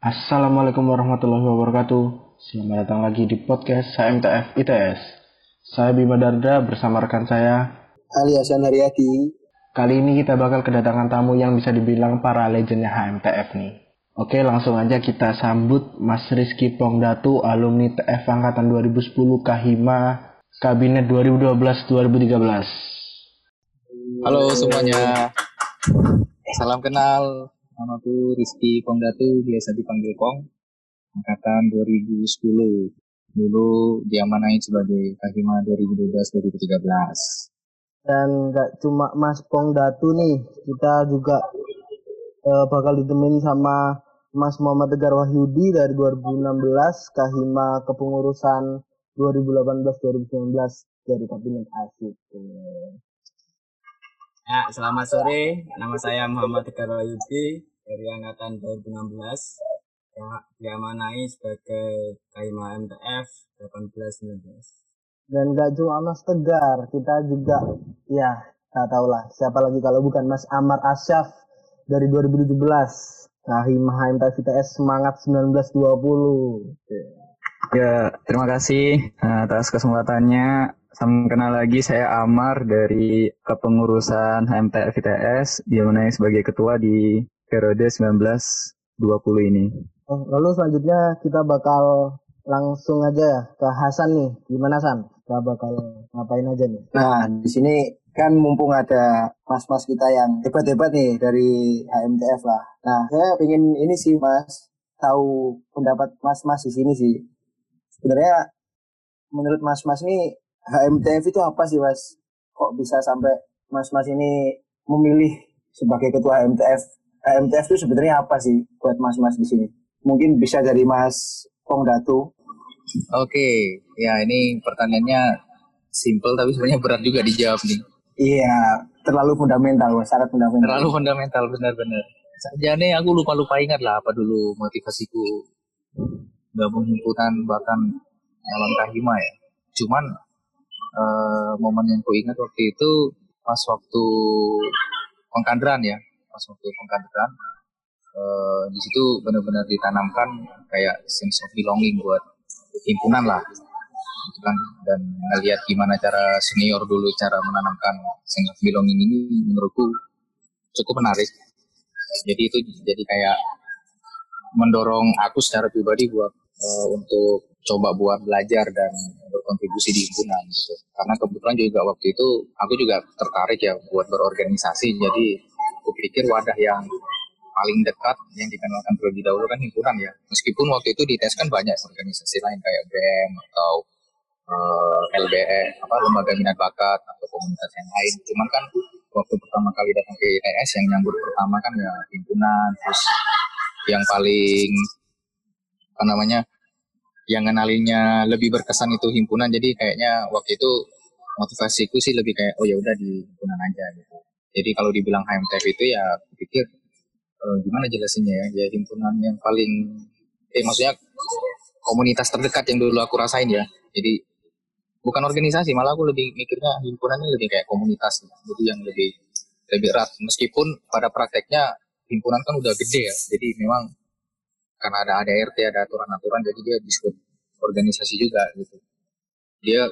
Assalamualaikum warahmatullahi wabarakatuh. Selamat datang lagi di podcast HMTF ITS. Saya Bima Darda bersama rekan saya. alias Haryati. Kali ini kita bakal kedatangan tamu yang bisa dibilang para legendnya HMTF nih. Oke, langsung aja kita sambut Mas Rizky Pongdatu, alumni TF Angkatan 2010 Kahima, Kabinet 2012-2013. Halo semuanya, salam kenal. Namaku Rizky Pongdatu, biasa dipanggil Pong. Angkatan 2010. Dulu diamanai sebagai Kahima 2012-2013. Dan gak cuma Mas Pong Datu nih, kita juga uh, bakal ditemani sama Mas Muhammad Tegar Wahyudi dari 2016, Kahima kepengurusan 2018-2019 dari Kabinet Asik. Ya, selamat sore. Nama saya Muhammad Tegar Wahyudi dari angkatan 2016 yang diamanai sebagai Kaima MTF 1819. Dan gak cuma Mas Tegar, kita juga ya tak tahu lah siapa lagi kalau bukan Mas Amar Asyaf dari 2017. Kahima MTF ITS semangat 1920. Ya, terima kasih uh, atas kesempatannya. Salam kenal lagi, saya Amar dari kepengurusan HMTF ITS, diamanai sebagai ketua di periode 1920 ini. Oh, lalu selanjutnya kita bakal langsung aja ya ke Hasan nih. Gimana San? Kita bakal ngapain aja nih? Nah, di sini kan mumpung ada mas-mas kita yang hebat-hebat nih dari HMTF lah. Nah, saya ingin ini sih mas, tahu pendapat mas-mas di sini sih. Sebenarnya menurut mas-mas ini HMTF itu apa sih mas? Kok bisa sampai mas-mas ini memilih sebagai ketua HMTF? HMTF itu sebenarnya apa sih buat mas-mas di sini? Mungkin bisa dari Mas Pong Datu. Oke, ya ini pertanyaannya simple tapi sebenarnya berat juga dijawab nih. Iya, terlalu fundamental, sangat fundamental. Terlalu fundamental, benar-benar. Nih aku lupa-lupa ingat lah apa dulu motivasiku gabung himpunan bahkan nyalon kahima ya. Cuman uh, momen yang ku ingat waktu itu pas waktu pengkaderan ya, pas waktu pengkaderan uh, di situ benar-benar ditanamkan kayak sense of belonging buat himpunan lah gitu kan. Dan ngelihat gimana cara senior dulu cara menanamkan sense of belonging ini menurutku cukup menarik. Jadi itu jadi kayak mendorong aku secara pribadi buat uh, untuk coba buat belajar dan berkontribusi di himpunan gitu. Karena kebetulan juga waktu itu aku juga tertarik ya buat berorganisasi. Jadi pikir wadah yang paling dekat yang dikenalkan terlebih dahulu kan himpunan ya. Meskipun waktu itu di tes kan banyak organisasi lain kayak BEM atau uh, LBE, apa lembaga minat bakat atau komunitas yang lain. Cuman kan waktu pertama kali datang ke ITS yang nyambut pertama kan ya himpunan, terus yang paling apa namanya yang kenalinya lebih berkesan itu himpunan. Jadi kayaknya waktu itu motivasiku sih lebih kayak oh ya udah di himpunan aja gitu. Jadi kalau dibilang HMTF itu ya pikir uh, gimana jelasinnya ya? Ya himpunan yang paling eh maksudnya komunitas terdekat yang dulu aku rasain ya. Jadi bukan organisasi malah aku lebih mikirnya himpunannya lebih kayak komunitas jadi yang lebih lebih erat. Meskipun pada prakteknya himpunan kan udah gede ya. Jadi memang karena ada ADRT ada aturan-aturan jadi dia disebut organisasi juga gitu. Dia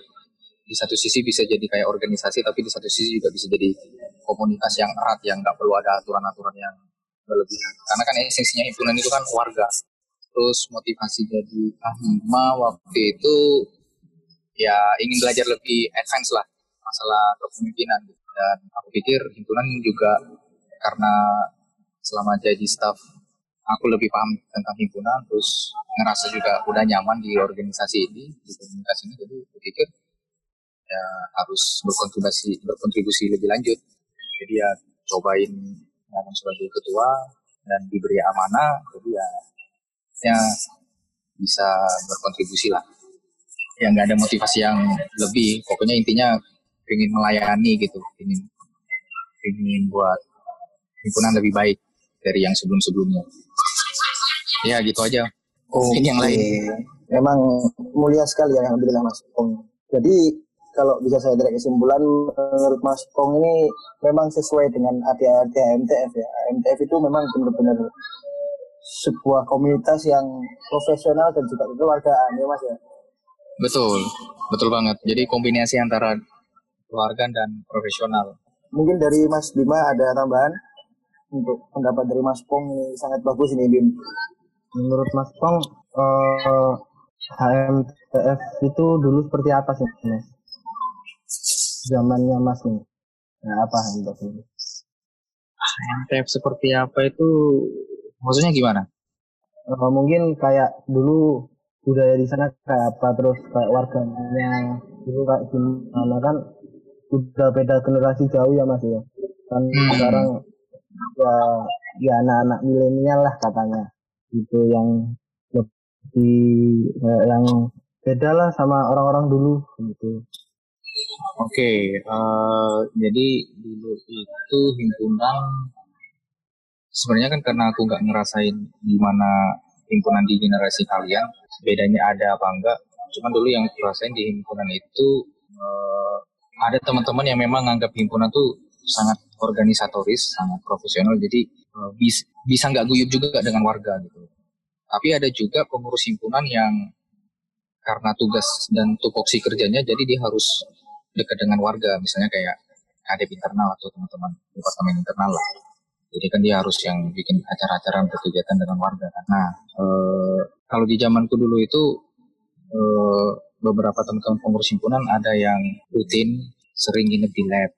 di satu sisi bisa jadi kayak organisasi tapi di satu sisi juga bisa jadi komunitas yang erat yang nggak perlu ada aturan-aturan yang berlebihan. Karena kan esensinya himpunan itu kan warga terus motivasi jadi kahima waktu itu ya ingin belajar lebih advance lah masalah kepemimpinan dan aku pikir himpunan juga karena selama jadi staff aku lebih paham tentang himpunan terus ngerasa juga udah nyaman di organisasi ini di komunitas ini. Jadi aku pikir ya harus berkontribusi berkontribusi lebih lanjut. Jadi ya cobain ngomong sebagai ketua dan diberi amanah jadi ya ya bisa berkontribusi lah. Yang nggak ada motivasi yang lebih. Pokoknya intinya ingin melayani gitu ingin ingin buat himpunan lebih baik dari yang sebelum sebelumnya ya gitu aja. Oh, ini yang lain. Memang mulia sekali ya yang bilang mas jadi kalau bisa saya tarik kesimpulan menurut Mas Pong ini memang sesuai dengan ADART AMTF ya. AMTF itu memang benar-benar sebuah komunitas yang profesional dan juga kekeluargaan ya mas ya Betul, betul banget. Jadi kombinasi antara keluarga dan profesional. mungkin dari mas Bima ada tambahan untuk pendapat dari mas Pong ini sangat bagus ini Bim Menurut Mas Pong, eh, HMTF itu dulu seperti apa sih Mas? Zamannya Mas nih. Nah, apa HMTF ini? Seperti apa itu maksudnya gimana? Eh, mungkin kayak dulu budaya di sana kayak apa terus kayak warganya dulu kayak gimana kan udah beda generasi jauh ya mas ya kan Hmm. sekarang ya ya anak-anak milenial lah katanya itu yang lebih yang beda lah sama orang-orang dulu gitu Oke, eh, jadi dulu itu himpunan sebenarnya kan karena aku nggak ngerasain gimana himpunan di generasi kalian, bedanya ada apa enggak. Cuman dulu yang aku rasain di himpunan itu eh, ada teman-teman yang memang nganggap himpunan tuh sangat organisatoris, sangat profesional, jadi eh, bis- bisa nggak guyup juga dengan warga gitu. Tapi ada juga pengurus himpunan yang karena tugas dan tupoksi kerjanya, jadi dia harus dekat dengan warga, misalnya kayak kadep internal atau teman-teman departemen internal lah. Jadi kan dia harus yang bikin acara-acara berkegiatan dengan warga kan. Nah, eh, kalau di zamanku dulu itu eh, beberapa teman-teman pengurus himpunan ada yang rutin sering nginep di lab.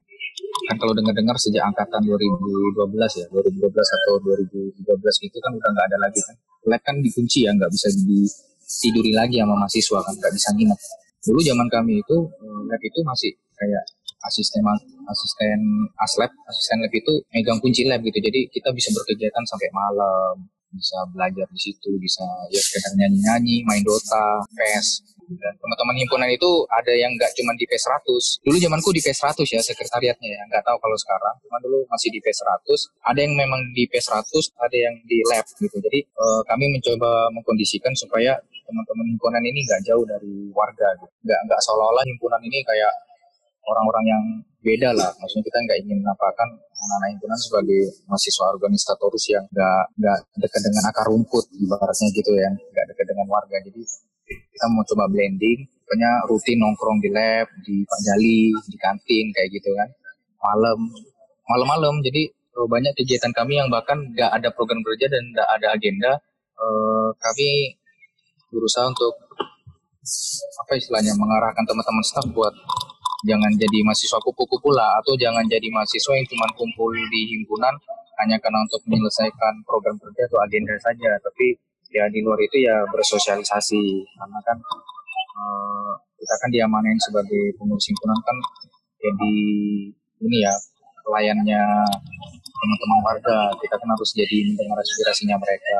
Kan kalau dengar-dengar sejak angkatan 2012 ya, 2012 atau 2013 itu kan udah nggak ada lagi kan. Lab kan dikunci ya, nggak bisa ditiduri lagi sama mahasiswa kan, nggak bisa nginep. Dulu zaman kami itu eh, lab itu masih kayak asisten asisten aslab asisten lab itu megang kunci lab gitu. Jadi kita bisa berkegiatan sampai malam bisa belajar di situ bisa ya sekedar nyanyi nyanyi main dota PES dan teman-teman himpunan itu ada yang nggak cuma di P100 dulu zamanku di P100 ya sekretariatnya ya. Nggak tahu kalau sekarang cuma dulu masih di P100 ada yang memang di P100 ada yang di lab gitu. Jadi eh, kami mencoba mengkondisikan supaya teman-teman himpunan ini nggak jauh dari warga gitu. nggak nggak seolah-olah himpunan ini kayak orang-orang yang beda lah. Maksudnya kita nggak ingin menampakkan anak-anak himpunan sebagai mahasiswa organisatoris yang nggak nggak dekat dengan akar rumput ibaratnya gitu ya, nggak dekat dengan warga. Jadi kita mau coba blending, pokoknya rutin nongkrong di lab, di Pak Jali, di kantin kayak gitu kan, malam, malam-malam. Jadi eh, banyak kegiatan kami yang bahkan nggak ada program kerja dan nggak ada agenda. Eh, kami berusaha untuk apa istilahnya mengarahkan teman-teman staff buat jangan jadi mahasiswa kupu-kupu lah atau jangan jadi mahasiswa yang cuma kumpul di himpunan hanya karena untuk menyelesaikan program kerja atau agenda saja. Tapi ya di luar itu ya bersosialisasi karena kan eh, kita kan diamanain sebagai pengurus himpunan kan jadi ini ya pelayannya teman-teman warga. Kita kan harus jadi mendengar aspirasinya mereka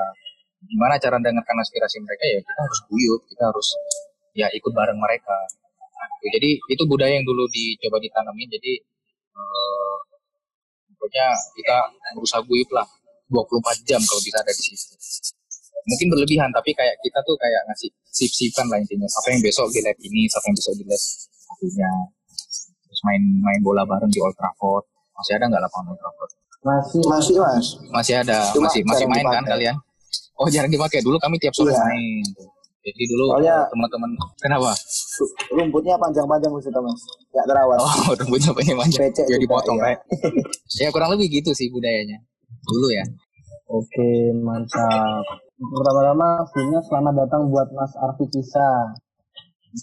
gimana cara mendengarkan aspirasi mereka? Ya kita harus guyup kita harus ya ikut bareng mereka. Jadi itu budaya yang dulu dicoba ditanamin. Jadi eh, pokoknya kita berusaha guyup lah 24 jam kalau bisa ada di situ. Mungkin berlebihan tapi kayak kita tuh kayak ngasih sip-sipan lah intinya. Siapa yang besok di lab ini siapa yang besok di lab satunya terus main main bola bareng di Old Trafford. Masih ada nggak lapangan Old Trafford? Masih masih mas. Masih ada Cuma masih masih main kan kalian oh jarang dipakai dulu kami tiap sore Iya. main jadi dulu Soalnya- eh, teman-teman kenapa rumputnya panjang-panjang maksudnya mas nggak terawat oh rambutnya banyak banyak Becek ya juga, dipotong iya. kayak ya kurang lebih gitu sih budayanya dulu ya oke mantap pertama-tama sebelumnya selamat datang buat Mas Arfi Kisa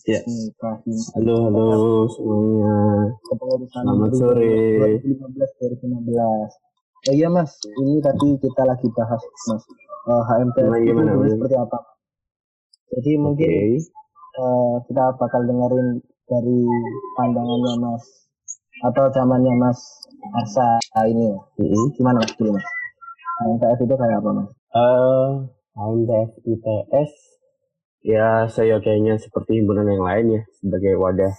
Ya. Halo, halo semuanya. Selamat sore. 2015 2016. Oh iya mas, ini tadi kita lagi bahas mas eh, HMTF Gimana, itu seperti apa? Jadi mungkin eh, kita bakal dengerin dari pandangannya mas atau zamannya mas Arsa ini ya. Mm-mm. Gimana mas dulu mas? Itu kayak apa mas? Eh, HMTF ITS ya saya kayaknya seperti himpunan yang lain ya sebagai wadah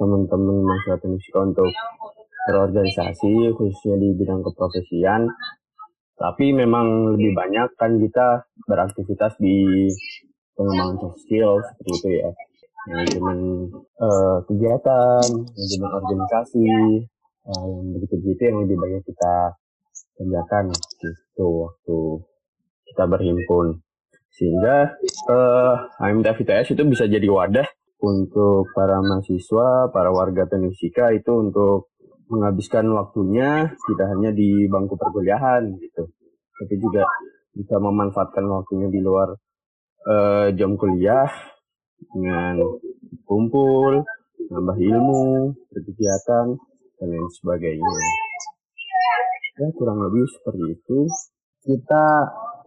teman-teman mahasiswa Indonesia untuk berorganisasi khususnya di bidang keprofesian. Tapi memang lebih banyak kan kita beraktivitas di pengembangan soft skill seperti itu ya. Manajemen eh, kegiatan manajemen organisasi eh, yang begitu-begitu yang lebih banyak kita kerjakan gitu waktu kita berhimpun. Sehingga eh, HMTF ITS itu bisa jadi wadah untuk para mahasiswa, para warga Tenisika itu untuk menghabiskan waktunya tidak hanya di bangku perkuliahan gitu, tapi juga bisa memanfaatkan waktunya di luar eh, jam kuliah dengan kumpul, nambah ilmu, berkegiatan dan lain sebagainya. Ya kurang lebih seperti itu. kita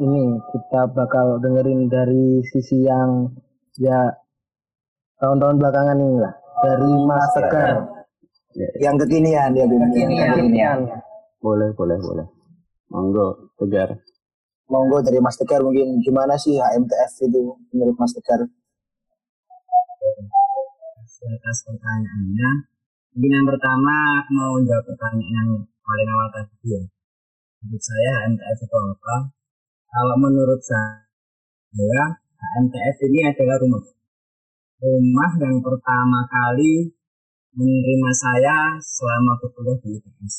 ini kita bakal dengerin dari sisi yang ya tahun-tahun belakangan ini lah dari Mas Tegar Yang kekinian dia bilang. Yang kekinian. Boleh, boleh, boleh. Monggo, tegar. Monggo dari Mas Tegar mungkin gimana sih HMTF itu menurut Mas Tegar? atas pertanyaannya. Mungkin yang pertama mau jawab pertanyaan yang paling awal tadi ya. Menurut saya HMTF itu apa? Kalau menurut saya HMTF ini adalah rumah. Rumah yang pertama kali menerima saya selama berkuliah di ITS.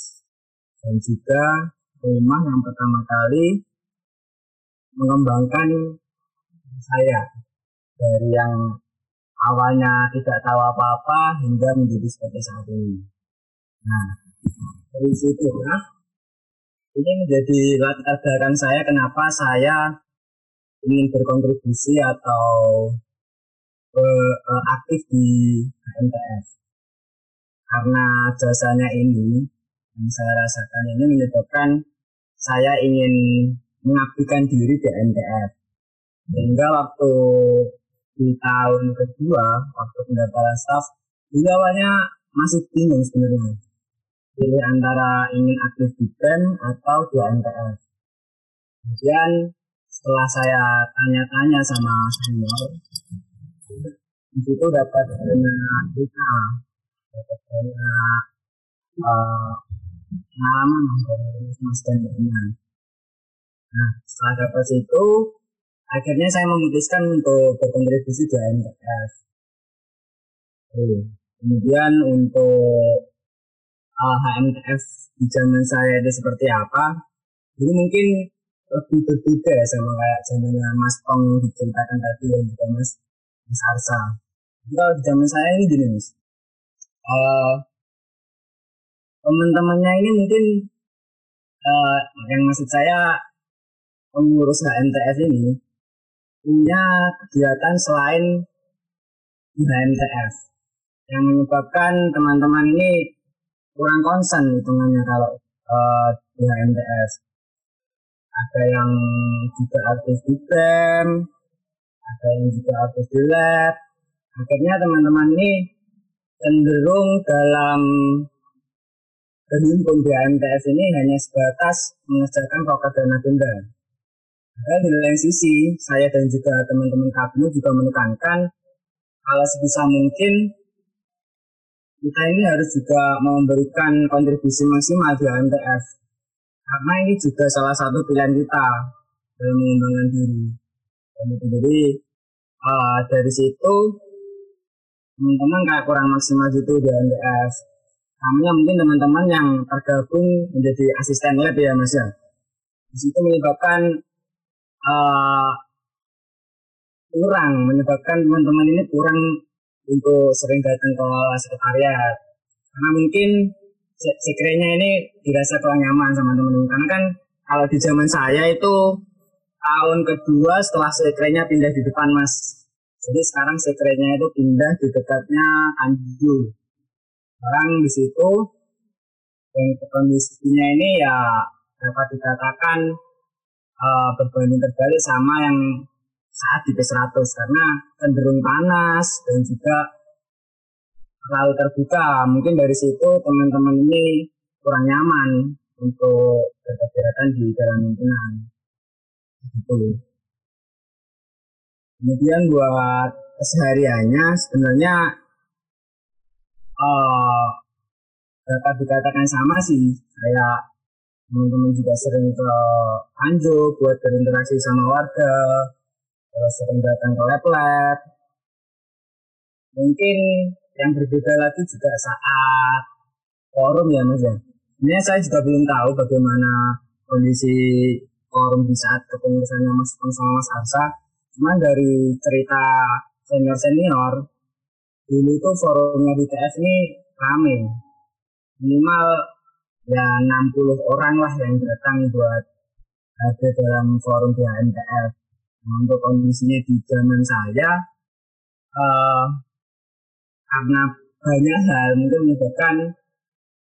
Dan juga rumah yang pertama kali mengembangkan saya dari yang awalnya tidak tahu apa-apa hingga menjadi seperti saat ini. Nah, dari situ nah, ini menjadi latar belakang saya kenapa saya ingin berkontribusi atau eh, aktif di HMTF. Karena jasanya ini yang saya rasakan ini menyebabkan saya ingin mengabdikan diri di MTF. Sehingga waktu di tahun kedua, waktu pendaftaran staff, dulu awalnya masih bingung sebenarnya. Pilih antara ingin aktif di BEM atau di MTF. Kemudian setelah saya tanya-tanya sama senior, di situ dapat banyak kita, dapat banyak eh, pengalaman dari mas dan mbaknya. Nah, setelah dapat itu, akhirnya saya memutuskan untuk berkontribusi di MTF. Kemudian untuk uh, HMTF di zaman saya itu seperti apa, ini mungkin lebih berbeda ya sama kayak zamannya Mas yang diceritakan tadi dan juga Mas Mas Arsa. Jadi kalau di zaman saya ini Mas, uh, teman-temannya ini mungkin uh, yang maksud saya pengurus HMTF ini punya kegiatan selain di HMTF yang menyebabkan teman-teman ini kurang konsen hitungannya kalau uh, di HMTF ada yang juga aktif di BEM ada yang juga aktif di lab. Akhirnya teman-teman ini cenderung dalam berhimpun di HMTF ini hanya sebatas mengerjakan proker dan agenda dan di lain sisi, saya dan juga teman-teman KAPNU juga menekankan kalau sebisa mungkin kita ini harus juga memberikan kontribusi maksimal di MTF. Karena ini juga salah satu pilihan kita dalam mengembangkan diri. Jadi uh, dari situ teman-teman kayak kurang maksimal gitu di MTF. Namanya mungkin teman-teman yang tergabung menjadi asisten lab ya mas ya. Di situ menyebabkan uh, kurang menyebabkan teman-teman ini kurang untuk sering datang ke sekretariat karena mungkin sekretnya ini dirasa kurang nyaman sama teman-teman karena kan kalau di zaman saya itu tahun kedua setelah sekretnya pindah di depan mas jadi sekarang sekretnya itu pindah di dekatnya Anju sekarang di situ yang kondisinya ini ya dapat dikatakan uh, berbanding terbalik sama yang saat di P100 karena cenderung panas dan juga terlalu terbuka. Mungkin dari situ teman-teman ini kurang nyaman untuk berkegiatan di dalam lingkungan. Gitu. Kemudian buat kesehariannya sebenarnya uh, dapat dikatakan sama sih. Kayak teman-teman juga sering ke Anjo buat berinteraksi sama warga terus sering datang ke lab-lab. Mungkin yang berbeda lagi juga saat forum ya mas ya. Ini saya juga belum tahu bagaimana kondisi forum di saat kepengurusannya Mas sama Mas Arsa. Cuman dari cerita senior-senior, dulu itu forumnya di TF ini rame. Minimal ya 60 orang lah yang datang buat ada dalam forum di HMTF. Nah, untuk kondisinya di zaman saya, uh, karena banyak hal mungkin menyebabkan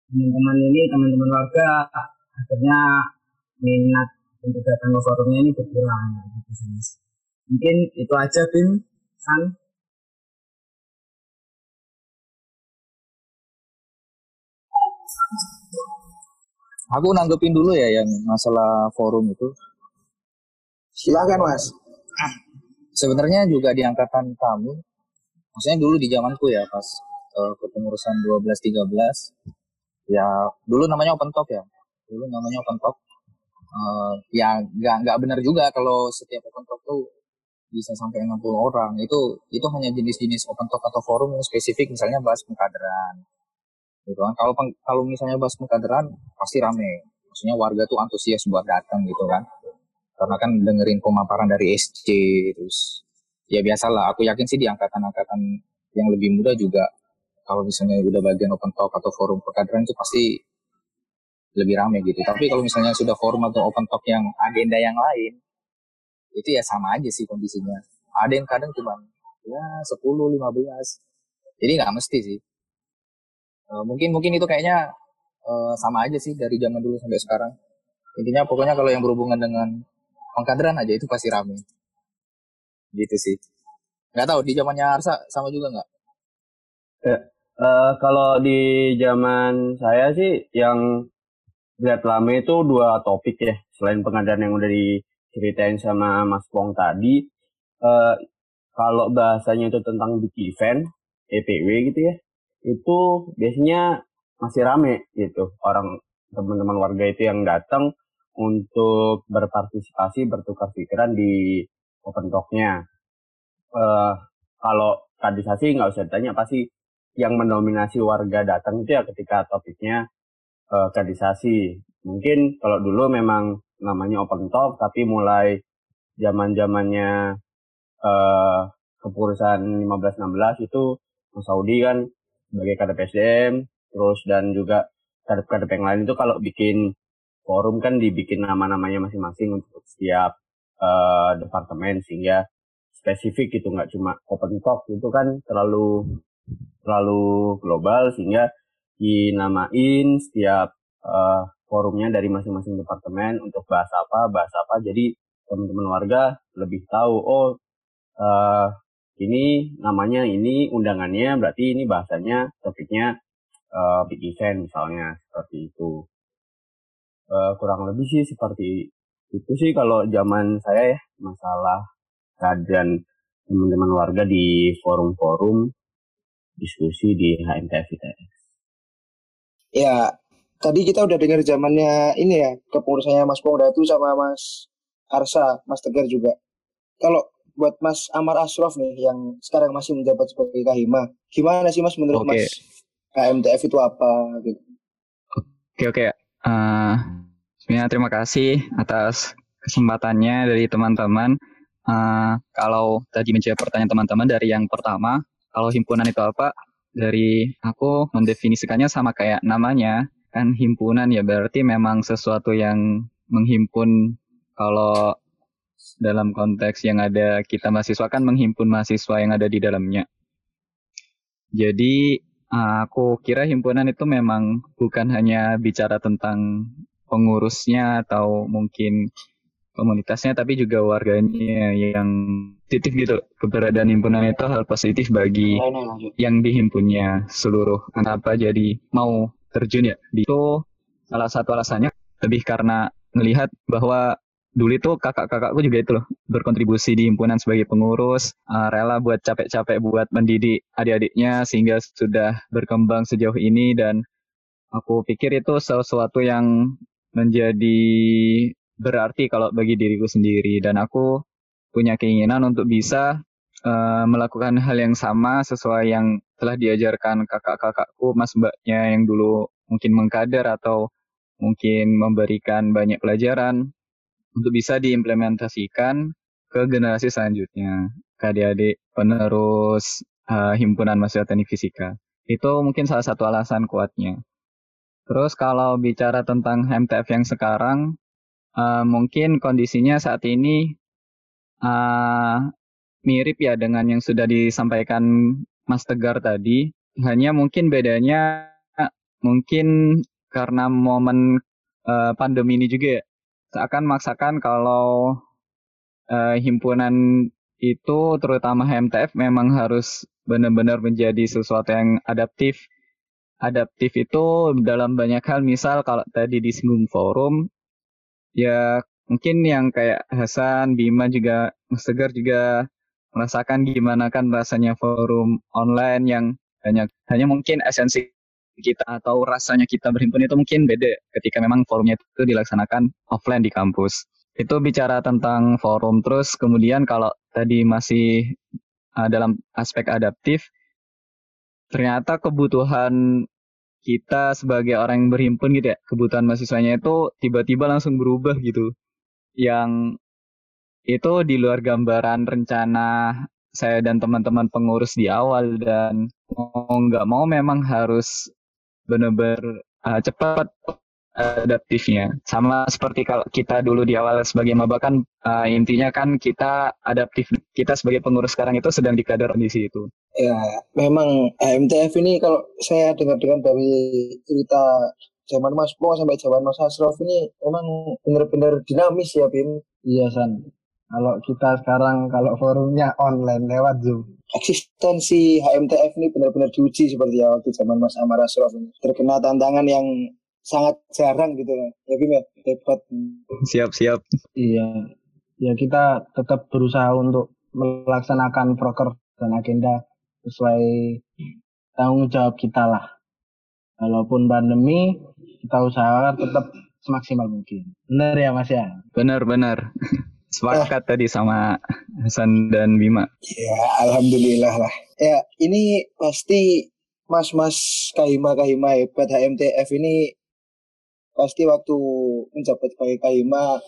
teman-teman ini, teman-teman warga akhirnya minat untuk datang ke forumnya ini berkurang gitu Mungkin itu aja Bim, San. Aku nanggepin dulu ya yang masalah forum itu. Silakan mas. Sebenarnya juga di angkatan kami, maksudnya dulu di zamanku ya pas uh, kepengurusan 12-13, ya dulu namanya open talk ya, dulu namanya open talk. Uh, ya nggak nggak benar juga kalau setiap open talk tuh bisa sampai 60 orang. Itu itu hanya jenis-jenis open talk atau forum yang spesifik misalnya bahas pengkaderan. Gitu kan. Kalau kalau misalnya bahas pengkaderan pasti rame. Maksudnya warga tuh antusias buat datang gitu kan. Karena kan dengerin pemaparan dari SC terus ya biasalah. Aku yakin sih di angkatan-angkatan yang lebih muda juga kalau misalnya udah bagian open talk atau forum pengkaderan itu pasti lebih rame gitu. Tapi kalau misalnya sudah forum atau open talk yang agenda yang lain itu ya sama aja sih kondisinya ada yang kadang cuma ya 10 15 jadi nggak mesti sih Uh, mungkin mungkin itu kayaknya uh, sama aja sih dari zaman dulu sampai sekarang. Intinya pokoknya kalau yang berhubungan dengan pengkaderan aja itu pasti rame. Gitu sih. Nggak tahu di zamannya Arsa sama juga nggak? Ya, uh, kalau di zaman saya sih yang lihat lama itu dua topik ya selain pengadilan yang udah diceritain sama Mas Pong tadi uh, kalau bahasanya itu tentang big event EPW gitu ya itu biasanya masih rame gitu orang teman-teman warga itu yang datang untuk berpartisipasi bertukar pikiran di open talk-nya. Uh, kalau kadisasi nggak usah ditanya pasti yang mendominasi warga datang itu ya ketika topiknya uh, kadisasi. Mungkin kalau dulu memang namanya open talk tapi mulai zaman zamannya uh, keputusan 15-16 itu Mas Saudi kan sebagai kader PSDM terus dan juga kader-kader yang lain itu kalau bikin forum kan dibikin nama-namanya masing-masing untuk setiap uh, departemen sehingga spesifik gitu nggak cuma open talk itu kan terlalu terlalu global sehingga dinamain setiap uh, forumnya dari masing-masing departemen untuk bahas apa bahas apa jadi teman-teman warga lebih tahu oh uh, ini namanya ini undangannya berarti ini bahasanya topiknya uh, big event misalnya seperti itu uh, kurang lebih sih seperti itu sih kalau zaman saya ya masalah keadaan teman-teman warga di forum-forum diskusi di HMTF ITS. Ya, tadi kita udah dengar zamannya ini ya, kepengurusannya Mas Pongdatu sama Mas Arsa, Mas Tegar juga. Kalau buat Mas Amar Ashraf nih yang sekarang masih menjabat sebagai Kahima. Gimana sih Mas menurut okay. Mas KMTF itu apa gitu? Oke oke. Uh, sebenarnya terima kasih atas kesempatannya dari teman-teman. Uh, kalau tadi menjawab pertanyaan teman-teman dari yang pertama, kalau himpunan itu apa? Dari aku mendefinisikannya sama kayak namanya, kan himpunan ya berarti memang sesuatu yang menghimpun kalau dalam konteks yang ada kita mahasiswa kan menghimpun mahasiswa yang ada di dalamnya. Jadi aku kira himpunan itu memang bukan hanya bicara tentang pengurusnya atau mungkin komunitasnya tapi juga warganya yang positif gitu. Keberadaan himpunan itu hal positif bagi yang dihimpunnya seluruh. Apa jadi mau terjun ya. Itu salah satu alasannya. Lebih karena melihat bahwa dulu itu kakak-kakakku juga itu loh berkontribusi di himpunan sebagai pengurus uh, rela buat capek-capek buat mendidik adik-adiknya sehingga sudah berkembang sejauh ini. Dan aku pikir itu sesuatu yang menjadi berarti kalau bagi diriku sendiri. Dan aku punya keinginan untuk bisa uh, melakukan hal yang sama sesuai yang telah diajarkan kakak-kakakku mas mbaknya yang dulu mungkin mengkader atau mungkin memberikan banyak pelajaran untuk bisa diimplementasikan ke generasi selanjutnya, ke adik-adik penerus uh, himpunan mahasiswa teknik fisika. Itu mungkin salah satu alasan kuatnya. Terus kalau bicara tentang MTF yang sekarang, uh, mungkin kondisinya saat ini uh, mirip ya dengan yang sudah disampaikan Mas Tegar tadi. Hanya mungkin bedanya mungkin karena momen uh, pandemi ini juga ya, seakan maksakan kalau uh, himpunan itu terutama HMTF memang harus benar-benar menjadi sesuatu yang adaptif. Adaptif itu dalam banyak hal, misal kalau tadi di disinggung forum, ya mungkin yang kayak Hasan, Bima juga, Mas Tegar juga merasakan gimana kan rasanya forum online yang hanya hanya mungkin esensi kita atau rasanya kita berhimpun itu mungkin beda ketika memang forumnya itu dilaksanakan offline di kampus. Itu bicara tentang forum terus kemudian kalau tadi masih uh, dalam aspek adaptif ternyata kebutuhan kita sebagai orang yang berhimpun gitu ya, kebutuhan mahasiswanya itu tiba-tiba langsung berubah gitu. Yang itu di luar gambaran rencana saya dan teman-teman pengurus di awal dan mau nggak mau memang harus benar-benar uh, cepat adaptifnya. Sama seperti kalau kita dulu di awal sebagai maba kan uh, intinya kan kita adaptif kita sebagai pengurus sekarang itu sedang di kadar kondisi itu ya memang MTF ini kalau saya dengar-dengar dari cerita zaman Mas Pong sampai zaman Mas Asrof ini memang benar-benar dinamis ya Bim. Iya San kalau kita sekarang kalau forumnya online lewat Zoom. Eksistensi HMTF ini benar-benar diuji seperti ya waktu zaman Mas Amar Asrof ini terkena tantangan yang sangat jarang gitu ya. Bim ya? Debat siap siap iya. Ya kita tetap berusaha untuk melaksanakan proker dan agenda sesuai tanggung jawab kita lah. Walaupun pandemi kita usahakan tetap semaksimal mungkin. Benar ya mas ya? Benar benar sepakat tadi sama Hasan dan Bima ya alhamdulillah lah ya ini pasti mas-mas kahima kahima hebat HMTF ini pasti waktu menjabat sebagai kahima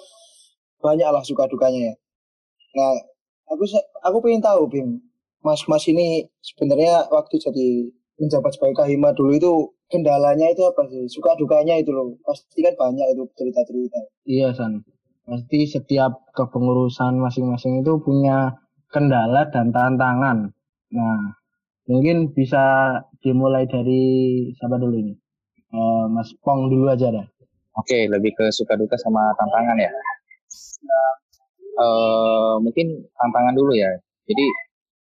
banyaklah suka dukanya ya. Nah, aku aku pengen tahu Bim, mas-mas ini sebenarnya waktu jadi menjabat sebagai kahima dulu itu kendalanya itu apa sih? Suka dukanya itu loh. Pasti kan banyak itu cerita-cerita. Iya San. Pasti setiap kepengurusan masing-masing itu punya kendala dan tantangan. Nah, mungkin bisa dimulai dari siapa dulu ini? Uh, Mas Pong dulu aja dah. Oke, lebih ke suka duka sama tantangan ya. Uh, mungkin tantangan dulu ya. Jadi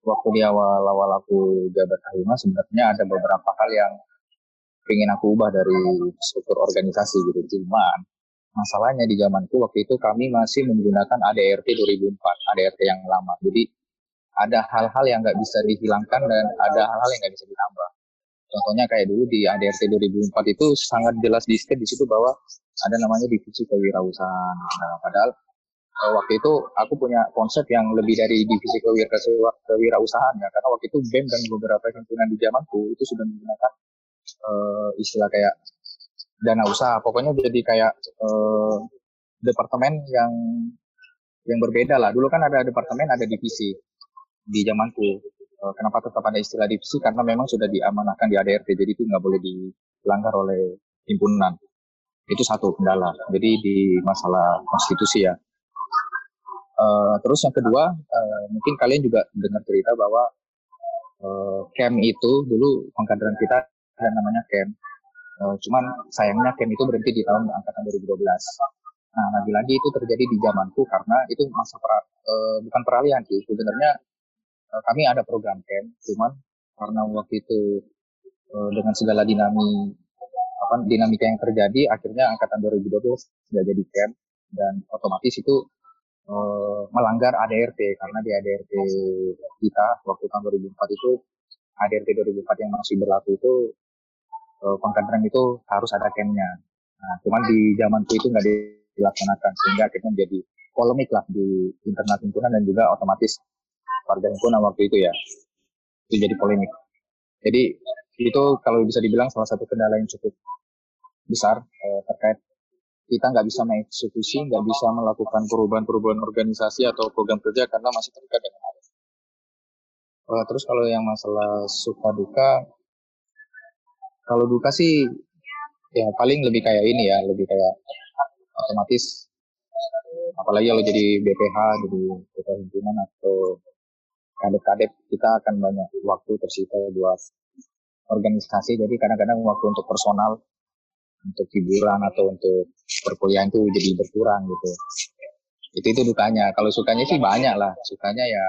waktu di awal-awal aku jabat Kahima sebenarnya ada beberapa hal yang ingin aku ubah dari struktur organisasi gitu. Cuman masalahnya di zamanku waktu itu kami masih menggunakan ADRT 2004, ADRT yang lama. Jadi ada hal-hal yang nggak bisa dihilangkan dan ada hal-hal yang nggak bisa ditambah. Contohnya kayak dulu di ADRT 2004 itu sangat jelas di di situ bahwa ada namanya divisi kewirausahaan. Nah, padahal uh, waktu itu aku punya konsep yang lebih dari divisi kewirausahaan ya, karena waktu itu BEM dan beberapa himpunan di zamanku itu sudah menggunakan uh, istilah kayak dana usaha. Pokoknya jadi kayak uh, departemen yang yang berbeda lah. Dulu kan ada departemen, ada divisi di zamanku. Eh, kenapa tetap ada istilah divisi karena memang sudah diamanahkan di ADRT jadi itu nggak boleh dilanggar oleh himpunan itu satu kendala jadi di masalah konstitusi ya uh, terus yang kedua uh, mungkin kalian juga dengar cerita bahwa uh, camp itu dulu pengkaderan kita ada namanya camp uh, cuman sayangnya camp itu berhenti di tahun angkatan 2012 nah lagi-lagi itu terjadi di zamanku karena itu masa pra, uh, bukan peralihan sih. Sebenarnya Eh, kami ada program camp, cuman karena waktu itu uh, dengan segala dinami apa dinamika yang terjadi, akhirnya angkatan 2012 sudah jadi camp dan otomatis itu uh, melanggar ADRT karena di ADRT kita waktu tahun 2004 itu ADRT 2004 yang masih berlaku itu uh, pengkaderan itu harus ada campnya. Nah, cuman di zamanku itu nggak dilaksanakan sehingga akhirnya menjadi polemik lah di internal himpunan dan juga otomatis warga himpunan waktu itu ya itu jadi polemik jadi itu kalau bisa dibilang salah satu kendala yang cukup besar eh, terkait kita nggak bisa mengeksekusi, nggak bisa melakukan perubahan-perubahan organisasi atau program kerja karena masih terikat dengan ADRT. Uh, terus kalau yang masalah suka duka, kalau duka sih ya paling lebih kayak ini ya, lebih kayak otomatis apalagi kalau jadi BPH jadi ketua himpunan atau kadep-kadep kita akan banyak waktu tersita buat organisasi. Jadi kadang-kadang waktu untuk personal untuk hiburan atau untuk perkuliahan itu jadi berkurang gitu. Itu itu dukanya. Kalau sukanya sih banyak lah. Sukanya ya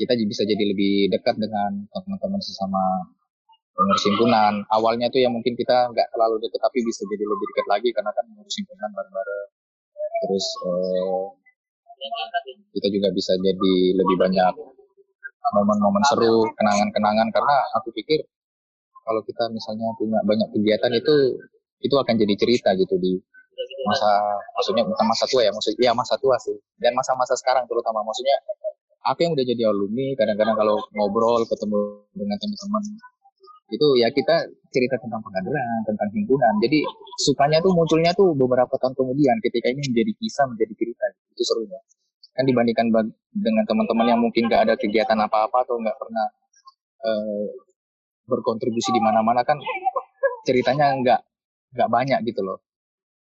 kita bisa jadi lebih dekat dengan teman-teman sesama pengurus himpunan awalnya tuh yang mungkin kita nggak terlalu dekat tapi bisa jadi lebih dekat lagi karena kan pengurus himpunan bareng-bareng. Terus eh, kita juga bisa jadi lebih banyak momen-momen seru kenangan-kenangan. Karena aku pikir kalau kita misalnya punya banyak kegiatan itu itu akan jadi cerita gitu di masa maksudnya bukan masa tua ya maksud ya masa tua sih. Dan masa-masa sekarang terutama maksudnya aku yang udah jadi alumni kadang-kadang kalau ngobrol ketemu dengan teman-teman itu ya kita cerita tentang pengadilan, tentang himpunan. Jadi sukanya tuh munculnya tuh beberapa tahun kemudian ketika ini menjadi kisah, menjadi cerita. Itu serunya. Kan dibandingkan dengan teman-teman yang mungkin gak ada kegiatan apa-apa atau nggak pernah uh, berkontribusi di mana-mana kan ceritanya nggak nggak banyak gitu loh.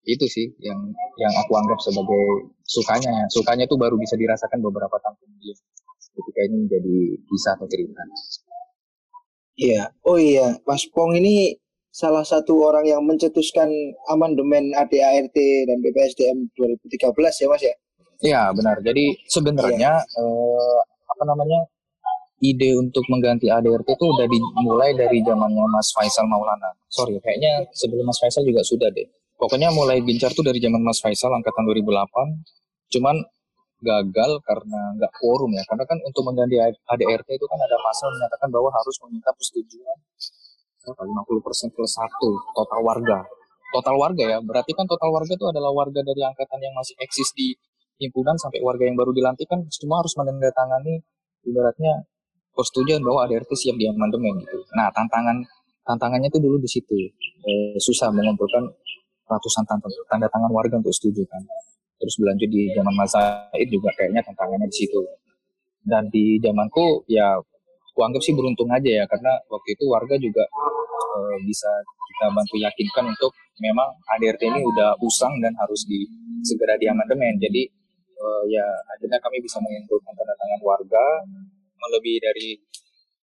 Itu sih yang yang aku anggap sebagai sukanya. Sukanya tuh baru bisa dirasakan beberapa tahun kemudian ketika ini menjadi kisah atau cerita. Iya. Oh iya, Mas Pong ini salah satu orang yang mencetuskan amandemen ADART dan BPSDM 2013 ya Mas ya? Iya benar. Jadi sebenarnya ya. eh, apa namanya ide untuk mengganti ADRT itu udah dimulai dari zamannya Mas Faisal Maulana. Sorry, kayaknya sebelum Mas Faisal juga sudah deh. Pokoknya mulai gencar tuh dari zaman Mas Faisal angkatan 2008. Cuman gagal karena nggak quorum ya. Karena kan untuk mengganti ADRT itu kan ada pasal menyatakan bahwa harus meminta persetujuan 50% plus satu total warga. Total warga ya, berarti kan total warga itu adalah warga dari angkatan yang masih eksis di himpunan sampai warga yang baru dilantik kan semua harus menandatangani ibaratnya persetujuan bahwa ADRT siap di amandemen gitu. Nah tantangan tantangannya itu dulu di situ e, susah mengumpulkan ratusan tanda, tanda tangan warga untuk setuju kan terus berlanjut di zaman Mas Said juga kayaknya tantangannya di situ. Dan di zamanku ya aku anggap sih beruntung aja ya karena waktu itu warga juga e, bisa kita bantu yakinkan untuk memang ADRT ini udah usang dan harus di segera diamandemen. Jadi e, ya akhirnya kami bisa mengumpulkan tanda tangan warga melebihi dari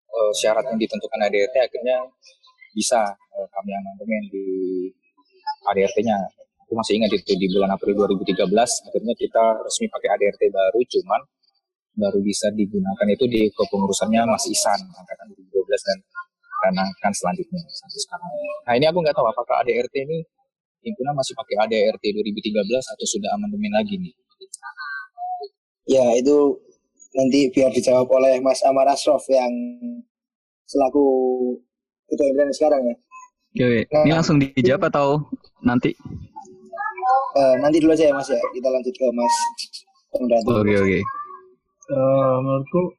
e, syarat yang ditentukan ADRT akhirnya bisa e, kami amandemen di ADRT-nya aku masih ingat itu di bulan April 2013 akhirnya kita resmi pakai ADRT baru cuman baru bisa digunakan itu di kepengurusannya Mas Isan angkatan 2012 dan karena kan selanjutnya sampai sekarang. Nah ini aku nggak tahu apakah ADRT ini himpunan masih pakai ADRT 2013 atau sudah amandemen lagi nih? Ya itu nanti biar dijawab oleh Mas Amar Asrof yang selaku ketua himpunan sekarang ya. Oke, nah, ini langsung dijawab atau nanti? Uh, nanti dulu aja ya mas ya. Kita lanjut ke mas Oke oke. Okay, Uh, menurutku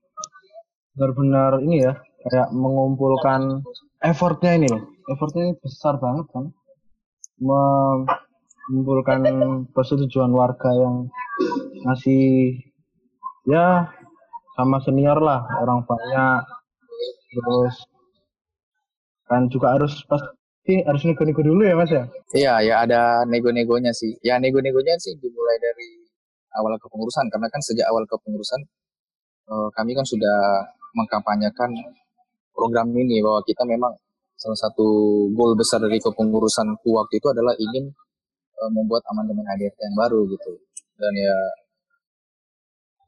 benar-benar ini ya kayak mengumpulkan effortnya ini loh. Effortnya ini besar banget kan mengumpulkan persetujuan warga yang masih ya sama senior lah. Orang banyak terus kan juga harus pas sih harus nego-nego dulu ya mas ya? Iya ya ada nego-negonya sih. Ya nego-negonya sih dimulai dari awal kepengurusan karena kan sejak awal kepengurusan uh, kami kan sudah mengkampanyekan program ini bahwa kita memang salah satu goal besar dari kepengurusan waktu itu adalah ingin uh, membuat amandemen ADRT yang baru gitu dan ya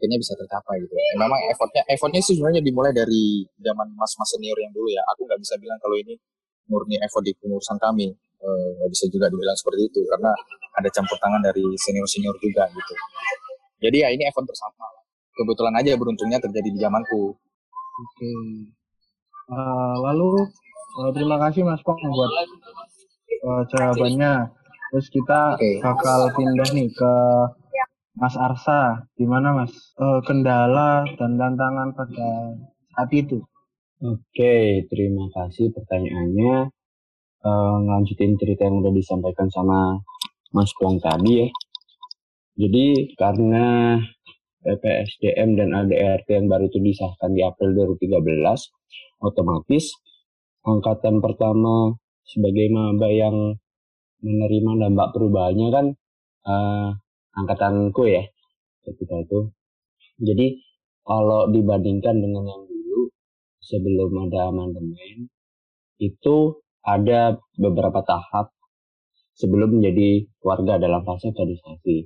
akhirnya bisa tercapai gitu. Ya, memang effortnya effortnya sih sebenarnya dimulai dari zaman mas-mas senior yang dulu ya. Aku nggak bisa bilang kalau ini murni effort di pengurusan kami uh, bisa juga dibilang seperti itu karena ada campur tangan dari senior senior juga gitu jadi ya ini effort bersama kebetulan aja beruntungnya terjadi di zamanku oke okay. uh, eh, lalu uh, terima kasih mas Pong buat uh, jawabannya terus kita okay. bakal pindah nih ke Mas Arsa, gimana Mas? Uh, kendala dan tantangan pada saat itu? Oke, terima kasih pertanyaannya. Uh, ngelanjutin cerita yang udah disampaikan sama Mas Pong tadi ya. Jadi karena PPSDM dan ADRT yang baru itu disahkan di April 2013, otomatis angkatan pertama sebagai maba yang menerima dampak perubahannya kan uh, angkatanku ya ketika itu. Jadi kalau dibandingkan dengan yang sebelum ada amandemen itu ada beberapa tahap sebelum menjadi warga dalam fase kaderisasi.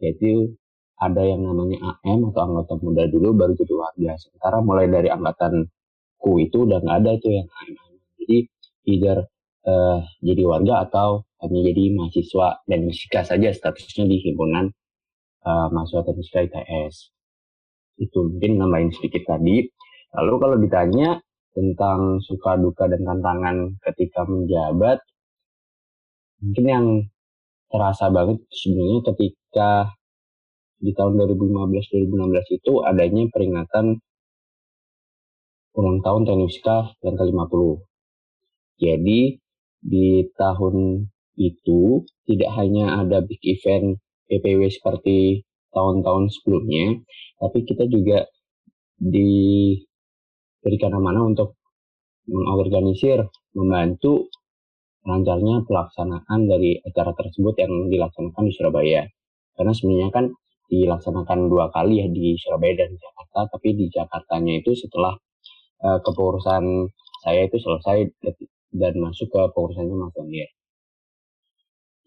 Yaitu ada yang namanya AM atau anggota muda dulu baru jadi warga. Sementara mulai dari angkatan ku itu udah nggak ada tuh yang AM. Jadi either uh, jadi warga atau hanya jadi mahasiswa dan musika saja statusnya di himpunan uh, mahasiswa musika ITS. Itu mungkin nambahin sedikit tadi. Lalu kalau ditanya tentang suka duka dan tantangan ketika menjabat, mungkin yang terasa banget sebenarnya ketika di tahun 2015-2016 itu adanya peringatan ulang tahun Tenusika yang ke-50. Jadi di tahun itu tidak hanya ada big event PPW seperti tahun-tahun sebelumnya, tapi kita juga diberikan amanah untuk mengorganisir, membantu lancarnya pelaksanaan dari acara tersebut yang dilaksanakan di Surabaya. Karena sebenarnya kan dilaksanakan dua kali ya di Surabaya dan Jakarta, tapi di Jakartanya itu setelah uh, kepengurusan saya itu selesai dan masuk ke pengurusannya Mas Daniel.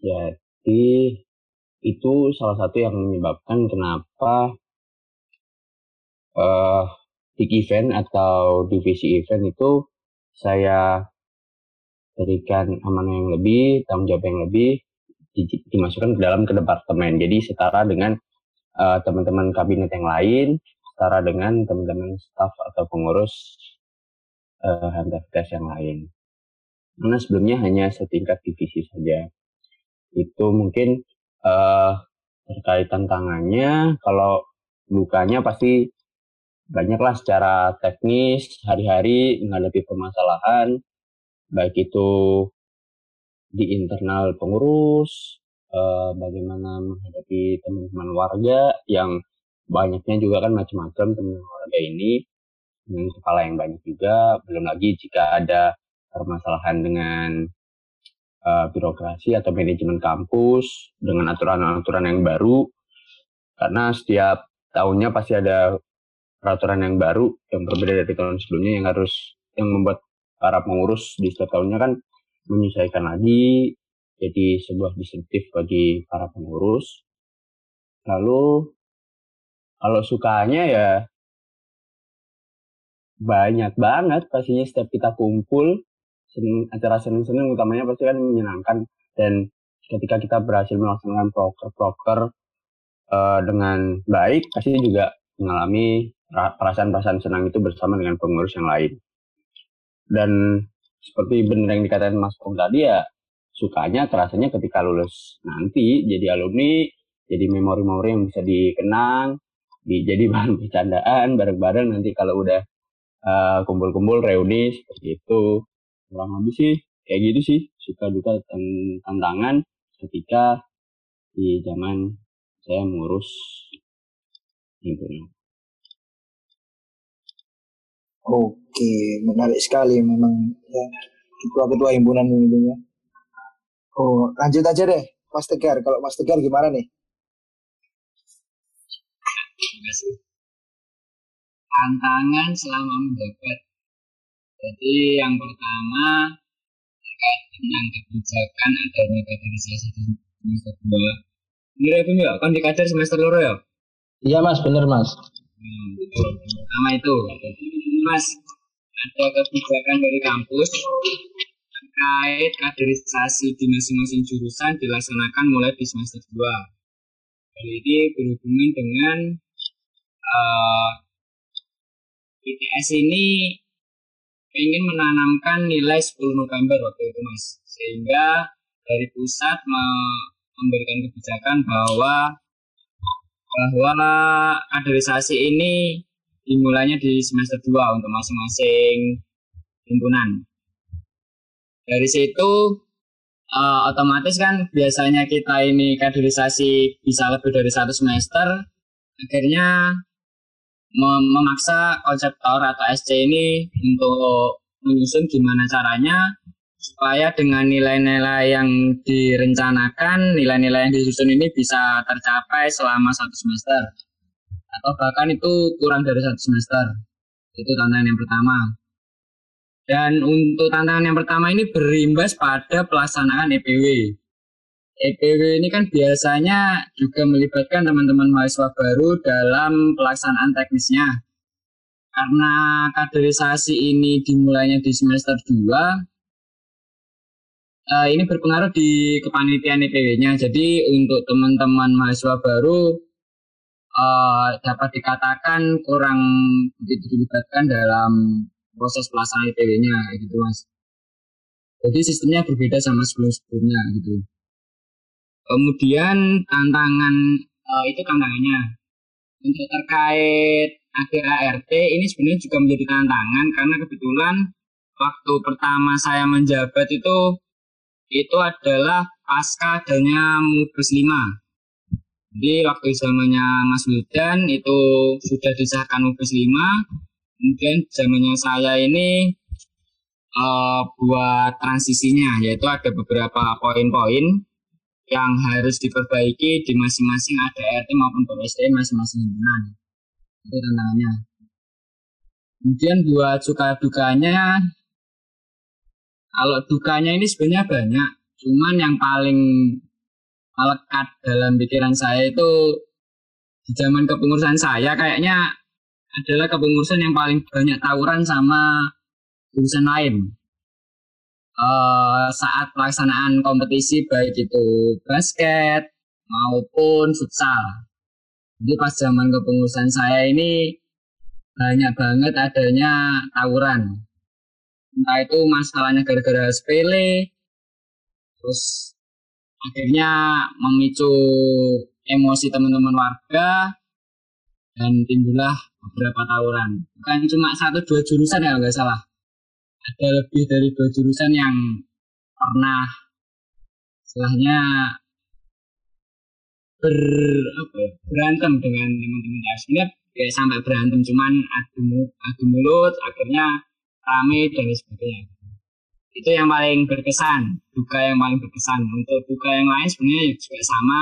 Jadi itu salah satu yang menyebabkan kenapa uh, big event atau divisi event itu saya berikan amanah yang lebih, tanggung jawab yang lebih dimasukkan ke dalam ke departemen. Jadi setara dengan uh, teman-teman kabinet yang lain, setara dengan teman-teman staf atau pengurus uh, yang lain. Karena sebelumnya hanya setingkat divisi saja. Itu mungkin uh, terkait tantangannya, kalau bukanya pasti banyaklah secara teknis hari-hari menghadapi permasalahan baik itu di internal pengurus, uh, bagaimana menghadapi teman-teman warga yang banyaknya juga kan macam-macam teman warga ini dengan kepala yang banyak juga, belum lagi jika ada permasalahan dengan uh, birokrasi atau manajemen kampus dengan aturan-aturan yang baru, karena setiap tahunnya pasti ada peraturan yang baru yang berbeda dari tahun sebelumnya yang harus yang membuat para pengurus di setiap tahunnya kan menyesuaikan lagi jadi sebuah disinsentif bagi para pengurus. Lalu kalau sukanya ya banyak banget pastinya setiap kita kumpul sen, acara seneng-seneng utamanya pasti kan menyenangkan dan ketika kita berhasil melaksanakan proker-proker uh, dengan baik pasti juga mengalami perasaan-perasaan senang itu bersama dengan pengurus yang lain. Dan seperti benar yang dikatakan Mas Pong tadi ya sukanya terasanya ketika lulus nanti jadi alumni jadi memori-memori yang bisa dikenang di, jadi bahan bercandaan bareng-bareng nanti kalau udah uh, kumpul-kumpul reuni seperti itu. Kurang lebih sih kayak gitu sih suka duka tantangan ketika di zaman saya mengurus gitu Oke, menarik sekali memang ya, ketua-ketua himpunan ini. Ya. Oh, lanjut aja deh, Mas Tegar. Kalau Mas Tegar gimana nih? Tantangan selama menjabat. Jadi yang pertama terkait dengan kebijakan adanya kaderisasi di semester dua. Ini itu ya, kan dikajar semester loro ya? Iya mas, bener mas. Hmm, Pertama itu, Mas, ada kebijakan dari kampus terkait kaderisasi di masing-masing jurusan dilaksanakan mulai di semester 2. Hal ini berhubungan dengan uh, eh, ITS ini ingin menanamkan nilai 10 November waktu itu mas sehingga dari pusat memberikan kebijakan bahwa bahwa kaderisasi ini dimulainya di semester 2 untuk masing-masing himpunan. Dari situ uh, otomatis kan biasanya kita ini kaderisasi bisa lebih dari satu semester, akhirnya mem memaksa konseptor atau SC ini untuk menyusun gimana caranya supaya dengan nilai-nilai yang direncanakan, nilai-nilai yang disusun ini bisa tercapai selama satu semester atau bahkan itu kurang dari satu semester. Itu tantangan yang pertama. Dan untuk tantangan yang pertama ini berimbas pada pelaksanaan EPW. EPW ini kan biasanya juga melibatkan teman-teman mahasiswa baru dalam pelaksanaan teknisnya. Karena kaderisasi ini dimulainya di semester 2, uh, ini berpengaruh di kepanitiaan IPW-nya. Jadi untuk teman-teman mahasiswa baru uh, dapat dikatakan kurang dilibatkan dalam proses pelaksanaan IPW-nya gitu mas. Jadi sistemnya berbeda sama sebelum-sebelumnya gitu. Kemudian tantangan uh, itu tantangannya untuk terkait ADART ini sebenarnya juga menjadi tantangan karena kebetulan waktu pertama saya menjabat itu itu adalah pasca adanya Mubes 5. Jadi waktu zamannya Mas Wildan itu sudah disahkan Mubes 5, kemudian zamannya saya ini uh, buat transisinya, yaitu ada beberapa poin-poin yang harus diperbaiki di masing-masing ADRT maupun PSD masing-masing himpunan. Itu tantangannya. Kemudian buat suka dukanya kalau dukanya ini sebenarnya banyak, cuman yang paling melekat dalam pikiran saya itu di zaman kepengurusan saya kayaknya adalah kepengurusan yang paling banyak tawuran sama jurusan lain. Uh, saat pelaksanaan kompetisi baik itu basket maupun futsal. Jadi pas zaman kepengurusan saya ini banyak banget adanya tawuran entah itu masalahnya gara-gara sepele terus akhirnya memicu emosi teman-teman warga dan timbullah beberapa tawuran. Bukan cuma satu dua jurusan ya nggak salah. Ada lebih dari dua jurusan yang pernah setelahnya ber apa ya, berantem dengan teman-teman ya sebenarnya kayak sampai berantem cuman adu adu mulut akhirnya rame dan sebagainya itu yang paling berkesan duka yang paling berkesan. Untuk duka yang lain sebenarnya juga sama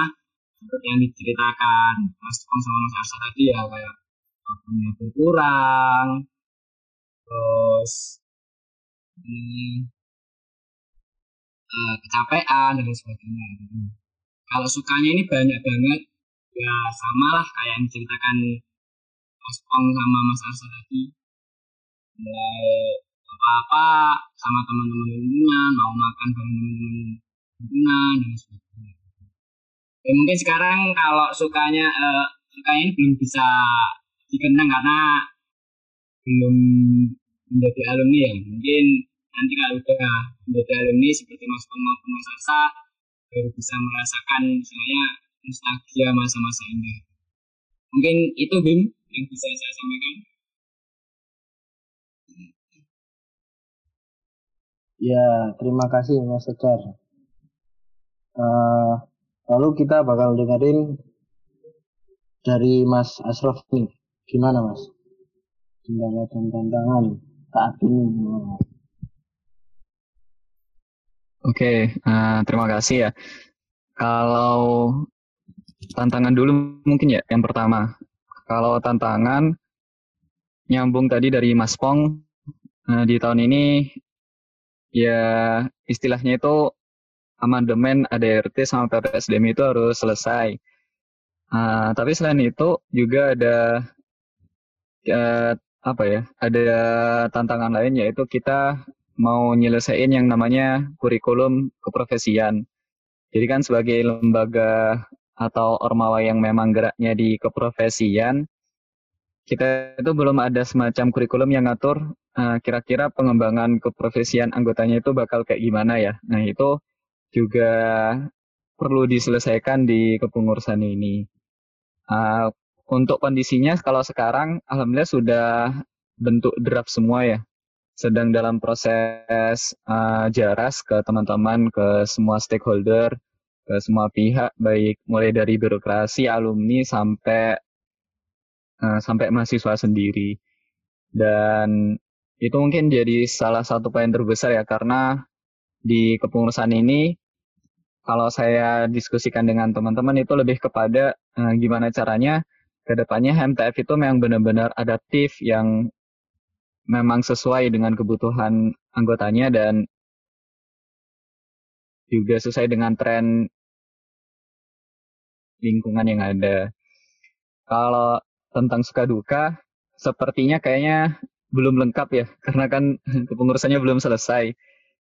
seperti yang diceritakan Mas Tong sama Mas Arsa tadi ya kayak waktunya berkurang terus hmm, uh, kecapean dan sebagainya. Kalau sukanya ini banyak banget ya sama lah kayak yang diceritakan Mas Pong sama Mas Arsa tadi. Mulai apa-apa sama teman-teman lingkungan, mau makan bareng teman-teman lingkungan dan sebagainya. Ya, mungkin sekarang kalau sukanya uh, sukanya ini belum bisa dikenang karena belum menjadi alumni ya. Mungkin nanti kalau udah menjadi alumni seperti Mas Pong maupun Mas Asa baru bisa merasakan misalnya nostalgia masa-masa indah. Mungkin itu Bim yang bisa saya sampaikan. Ya, terima kasih Mas Secar. Uh, lalu kita bakal dengerin dari Mas Asraf nih. Gimana Mas? Kendala dan tantangan saat ini. Oke, uh, terima kasih ya. Kalau tantangan dulu mungkin ya, yang pertama. Kalau tantangan nyambung tadi dari Mas Pong, uh, di tahun ini ya istilahnya itu amandemen ADRT sama PPSDM itu harus selesai. Uh, tapi selain itu juga ada uh, apa ya? Ada tantangan lain yaitu kita mau nyelesain yang namanya kurikulum keprofesian. Jadi kan sebagai lembaga atau ormawa yang memang geraknya di keprofesian, kita itu belum ada semacam kurikulum yang ngatur eh, kira-kira pengembangan keprofesian anggotanya itu bakal kayak gimana ya. Nah itu juga perlu diselesaikan di kepengurusan ini. Uh, untuk kondisinya kalau sekarang alhamdulillah sudah bentuk draft semua ya. sedang dalam proses uh, jaras ke teman-teman, ke semua stakeholder, ke semua pihak, baik mulai dari birokrasi, alumni sampai uh, sampai mahasiswa sendiri. Dan itu mungkin jadi salah satu poin terbesar ya karena di kepengurusan ini kalau saya diskusikan dengan teman-teman itu lebih kepada uh, gimana caranya ke depannya HMTF itu memang benar-benar adaptif yang memang sesuai dengan kebutuhan anggotanya dan juga sesuai dengan tren lingkungan yang ada. Kalau tentang suka duka, sepertinya kayaknya belum lengkap ya, karena kan kepengurusannya belum selesai.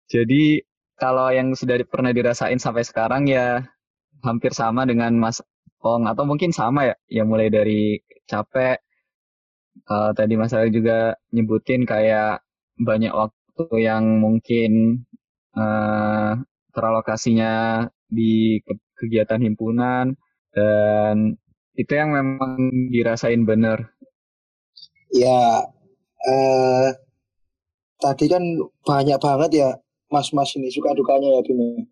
Jadi kalau yang sudah pernah dirasain sampai sekarang ya hampir sama dengan Mas Ong atau mungkin sama ya, ya mulai dari capek, uh, tadi Mas Ali juga nyebutin kayak banyak waktu yang mungkin uh, teralokasinya di ke kegiatan himpunan dan itu yang memang dirasain bener. Ya, eh, tadi kan banyak banget ya mas-mas ini suka dukanya ya Bimo.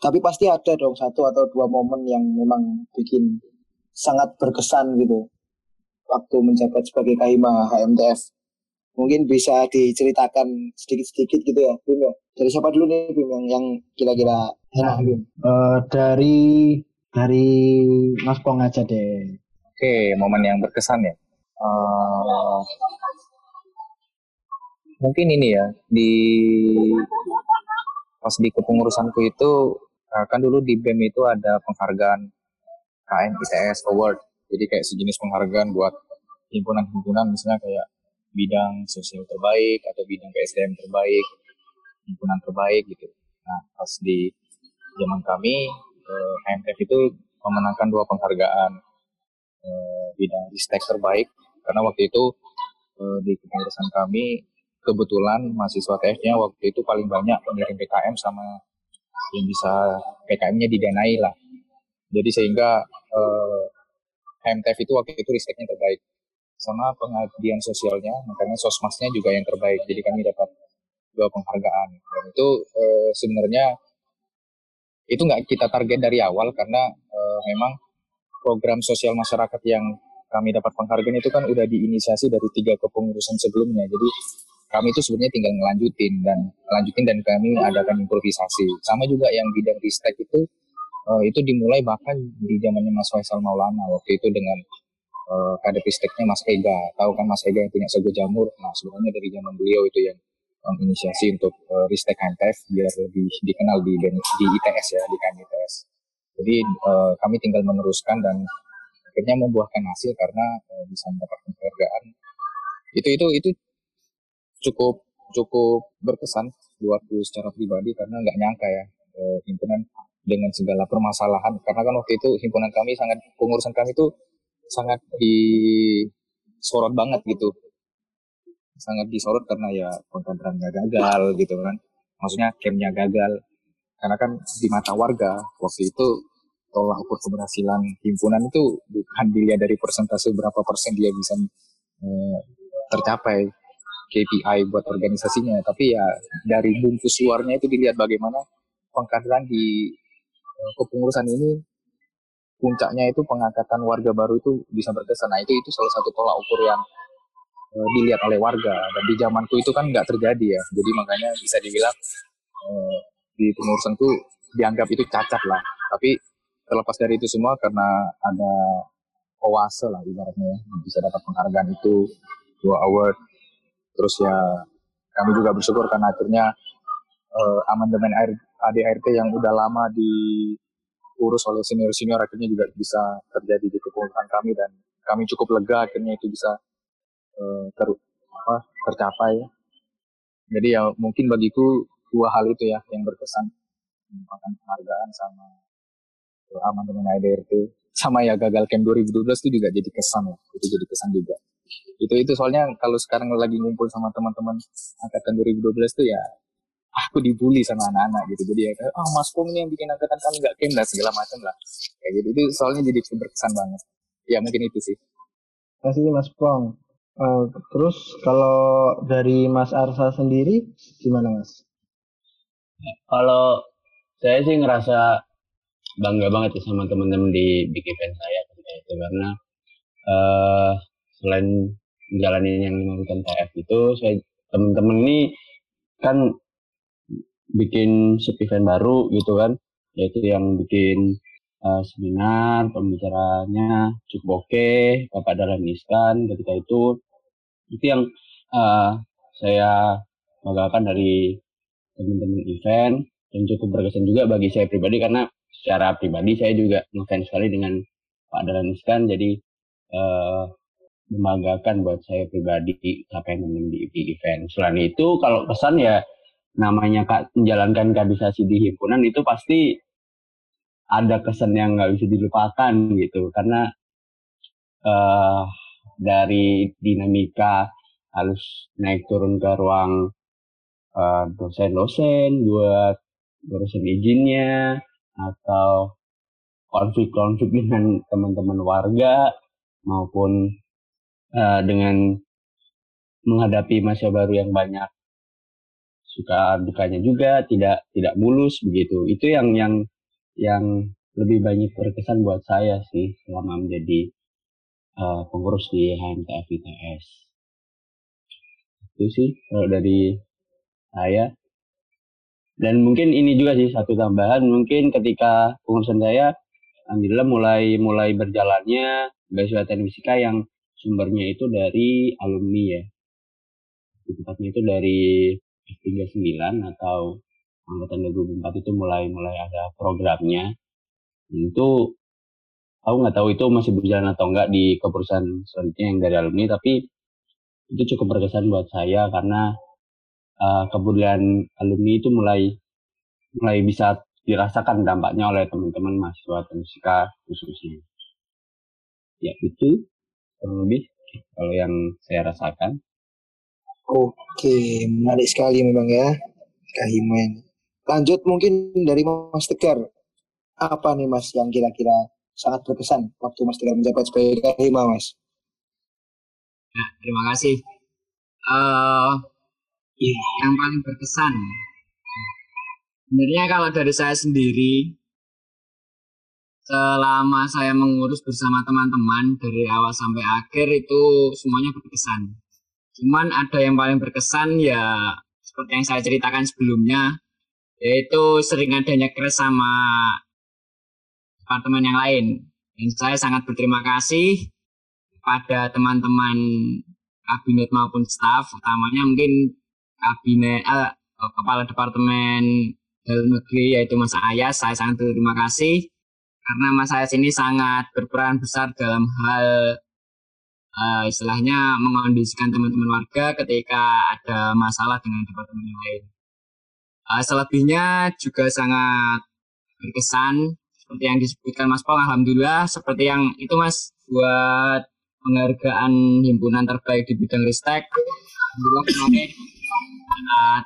Tapi pasti ada dong satu atau dua momen yang memang bikin sangat berkesan gitu waktu menjabat sebagai Kahima HMTF. Mungkin bisa diceritakan sedikit-sedikit gitu ya, Bim ya. Dari siapa dulu nih Bim yang, yang kira-kira enak Bim? Uh, dari dari Mas Pong aja deh. Oke, momen yang berkesan ya. Uh, mungkin ini ya di pas di kepengurusanku itu eh, kan dulu di BEM itu ada penghargaan KM ITS Award jadi kayak sejenis penghargaan buat himpunan-himpunan misalnya kayak bidang sosial terbaik atau bidang PSDM terbaik, himpunan terbaik gitu. Nah, pas di zaman kami, eh, itu memenangkan dua penghargaan eh, bidang ristek terbaik. Karena waktu itu eh, di kepengurusan kami kebetulan mahasiswa TF-nya waktu itu paling banyak pengirim PKM sama yang bisa PKM-nya didanai lah. Jadi sehingga eh, HMTF itu waktu itu risetnya terbaik. Sama pengabdian sosialnya makanya sosmasnya juga yang terbaik. Jadi kami dapat dua penghargaan. Dan itu sebenarnya itu nggak kita target dari awal karena e, memang program sosial masyarakat yang kami dapat penghargaan itu kan udah diinisiasi dari tiga kepengurusan sebelumnya. Jadi kami itu sebenarnya tinggal melanjutin dan lanjutin dan kami adakan improvisasi. Sama juga yang bidang ristek itu uh, itu dimulai bahkan di zamannya Mas Faisal Maulana waktu itu dengan uh, kaderistiknya Mas Ega. Tahu kan Mas Ega yang punya Sego Jamur? Nah sebenarnya dari zaman beliau itu yang menginisiasi untuk uh, Ristek HMTF biar lebih dikenal di di ITS ya di KM ITS jadi uh, kami tinggal meneruskan dan akhirnya membuahkan hasil karena uh, bisa mendapatkan penghargaan. Itu itu itu cukup cukup berkesan buatku secara pribadi karena nggak nyangka ya himpunan dengan segala permasalahan. Karena kan waktu itu himpunan kami sangat pengurusan kami itu sangat disorot banget gitu sangat disorot karena ya kontraktornya gagal gitu kan. Maksudnya campnya gagal. Karena kan di mata warga waktu itu tolak ukur keberhasilan himpunan itu bukan dilihat dari persentase berapa persen dia bisa eh, tercapai KPI buat organisasinya. Tapi ya dari bungkus luarnya itu dilihat bagaimana pengkaderan di kepengurusan ini puncaknya itu pengangkatan warga baru itu bisa berkesan. Nah itu itu salah satu tolak ukur yang uh, dilihat oleh warga dan di zamanku itu kan nggak terjadi ya. Jadi makanya bisa dibilang uh, di pengurusanku dianggap itu cacat lah. Tapi terlepas dari itu semua karena ada oase lah ibaratnya ya, bisa dapat penghargaan itu dua award. Terus ya kami juga bersyukur karena akhirnya uh, amandemen ADRT yang udah lama diurus oleh senior-senior akhirnya juga bisa terjadi di kepengurusan kami dan kami cukup lega akhirnya itu bisa uh, ter, apa, tercapai. Jadi ya mungkin bagiku dua hal itu ya yang berkesan. Merupakan penghargaan sama amandemen ADRT sama ya gagal camp 2012 itu juga jadi kesan lah. Itu jadi kesan juga. Itu itu soalnya kalau sekarang lagi ngumpul sama teman-teman angkatan 2012 itu ya aku dibully sama anak-anak gitu. Jadi ya oh mas Pong ini yang bikin angkatan kami nggak kem dan segala macam lah. Kayak gitu. Itu soalnya jadi berkesan banget. Ya mungkin itu sih. Kasih mas Pong Uh, terus kalau dari Mas Arsa sendiri gimana Mas? Kalau saya sih ngerasa bangga banget ya sama teman-teman di big event saya itu karena uh, selain menjalani yang lima bulan TF itu saya teman-teman ini kan bikin sub event baru gitu kan yaitu yang bikin uh, seminar pembicaranya cukup oke Bapak dalam Iskan ketika itu itu yang uh, saya banggakan dari teman-teman event dan cukup berkesan juga bagi saya pribadi karena secara pribadi saya juga ngefans sekali dengan Pak Dahlan Iskan jadi uh, membanggakan buat saya pribadi capaian di event. Selain itu kalau pesan ya namanya kak, menjalankan kaderisasi di himpunan itu pasti ada kesan yang nggak bisa dilupakan gitu karena uh, dari dinamika harus naik turun ke ruang uh, dosen-dosen buat urusan izinnya atau konflik-konflik dengan teman-teman warga maupun uh, dengan menghadapi masa baru yang banyak. Suka dukanya juga tidak tidak mulus begitu. Itu yang yang yang lebih banyak berkesan buat saya sih selama menjadi uh, pengurus di HMTF ITS itu sih kalau dari saya. Dan mungkin ini juga sih satu tambahan. Mungkin ketika pengurusan saya alhamdulillah mulai mulai berjalannya beasiswa teknik fisika yang sumbernya itu dari alumni ya. Tepatnya itu dari 39 atau angkatan 2004 itu mulai mulai ada programnya. Itu aku nggak tahu itu masih berjalan atau enggak di keperusahaan selanjutnya yang dari alumni tapi itu cukup berkesan buat saya karena uh, kemudian alumni itu mulai mulai bisa dirasakan dampaknya oleh teman-teman mahasiswa musika khususnya ya itu lebih kalau yang saya rasakan Oke, menarik sekali memang ya, Kahimen. Lanjut mungkin dari Mas Tegar. Apa nih Mas yang kira-kira sangat berkesan waktu Mas Tegar menjabat sebagai Kahima, Mas? Nah, terima kasih. Uh, yang paling berkesan, sebenarnya kalau dari saya sendiri, selama saya mengurus bersama teman-teman dari awal sampai akhir itu semuanya berkesan Cuman ada yang paling berkesan ya seperti yang saya ceritakan sebelumnya, yaitu sering adanya crash sama departemen yang lain. Dan saya sangat berterima kasih pada teman-teman kabinet maupun staf, utamanya mungkin kabinet eh, kepala departemen dalam negeri yaitu Mas Ayas. Saya sangat berterima kasih karena Mas Ayas ini sangat berperan besar dalam hal uh, istilahnya mengondisikan teman-teman warga ketika ada masalah dengan departemen yang lain. Uh, selebihnya juga sangat berkesan seperti yang disebutkan Mas Pong, Alhamdulillah seperti yang itu Mas buat penghargaan himpunan terbaik di bidang ristek. Alhamdulillah kemarin saat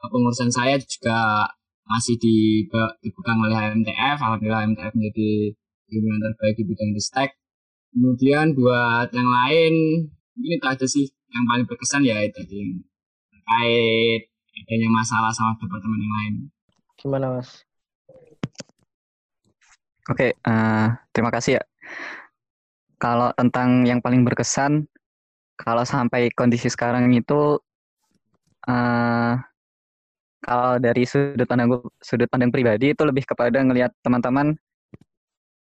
pengurusan saya juga masih dipegang oleh HMTF. Alhamdulillah HMTF menjadi himpunan terbaik di bidang ristek kemudian buat yang lain ini itu aja sih yang paling berkesan ya itu yang terkait adanya masalah sama departemen yang lain gimana mas oke uh, terima kasih ya kalau tentang yang paling berkesan kalau sampai kondisi sekarang itu uh, kalau dari sudut pandang sudut pandang pribadi itu lebih kepada ngelihat teman-teman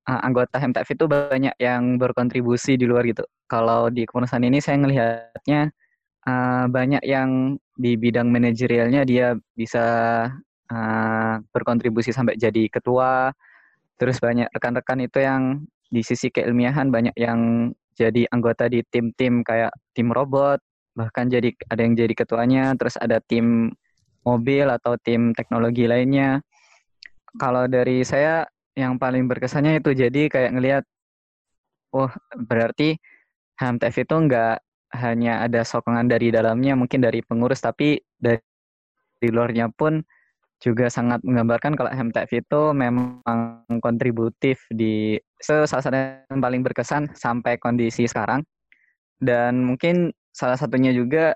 uh, anggota MTF itu banyak yang berkontribusi di luar gitu. Kalau di kepengurusan ini saya melihatnya uh, banyak yang di bidang manajerialnya dia bisa uh, berkontribusi sampai jadi ketua. Terus banyak rekan-rekan itu yang di sisi keilmiahan banyak yang jadi anggota di tim-tim kayak tim robot, bahkan jadi ada yang jadi ketuanya, terus ada tim mobil atau tim teknologi lainnya. Kalau dari saya yang paling berkesannya itu jadi kayak ngelihat wah berarti HMTF itu nggak hanya ada sokongan dari dalamnya mungkin dari pengurus tapi dari, luarnya pun juga sangat menggambarkan kalau HMTF itu memang kontributif di salah satu yang paling berkesan sampai kondisi sekarang. Dan mungkin salah satunya juga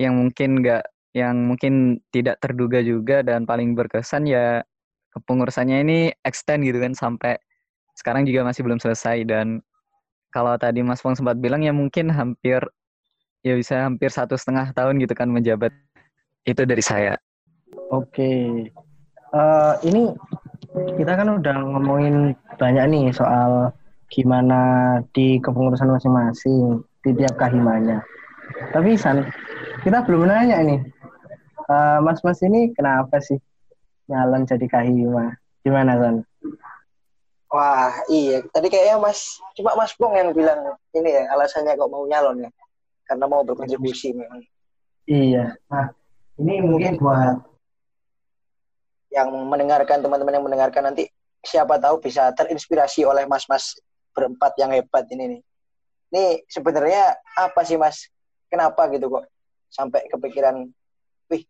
yang mungkin nggak yang mungkin tidak terduga juga dan paling berkesan ya kepengurusannya ini extend gitu kan sampai sekarang juga masih belum selesai. Dan kalau tadi Mas Pong sempat bilang ya mungkin hampir ya bisa hampir satu setengah tahun gitu kan menjabat. Itu dari saya. Oke, uh, ini kita kan udah ngomongin banyak nih soal gimana di kepengurusan masing-masing di tiap kahimanya. Tapi San, kita belum nanya nih, uh, mas-mas ini kenapa sih nyalon jadi kahima? Gimana San? Wah, iya. Tadi kayaknya Mas, cuma Mas Pong yang bilang ini ya alasannya kok mau nyalon ya, karena mau berkontribusi memang. Iya. Nah, ini mungkin buat yang mendengarkan teman-teman yang mendengarkan nanti siapa tahu bisa terinspirasi oleh mas-mas berempat yang hebat ini nih. Ini sebenarnya apa sih mas? Kenapa gitu kok sampai kepikiran, wih,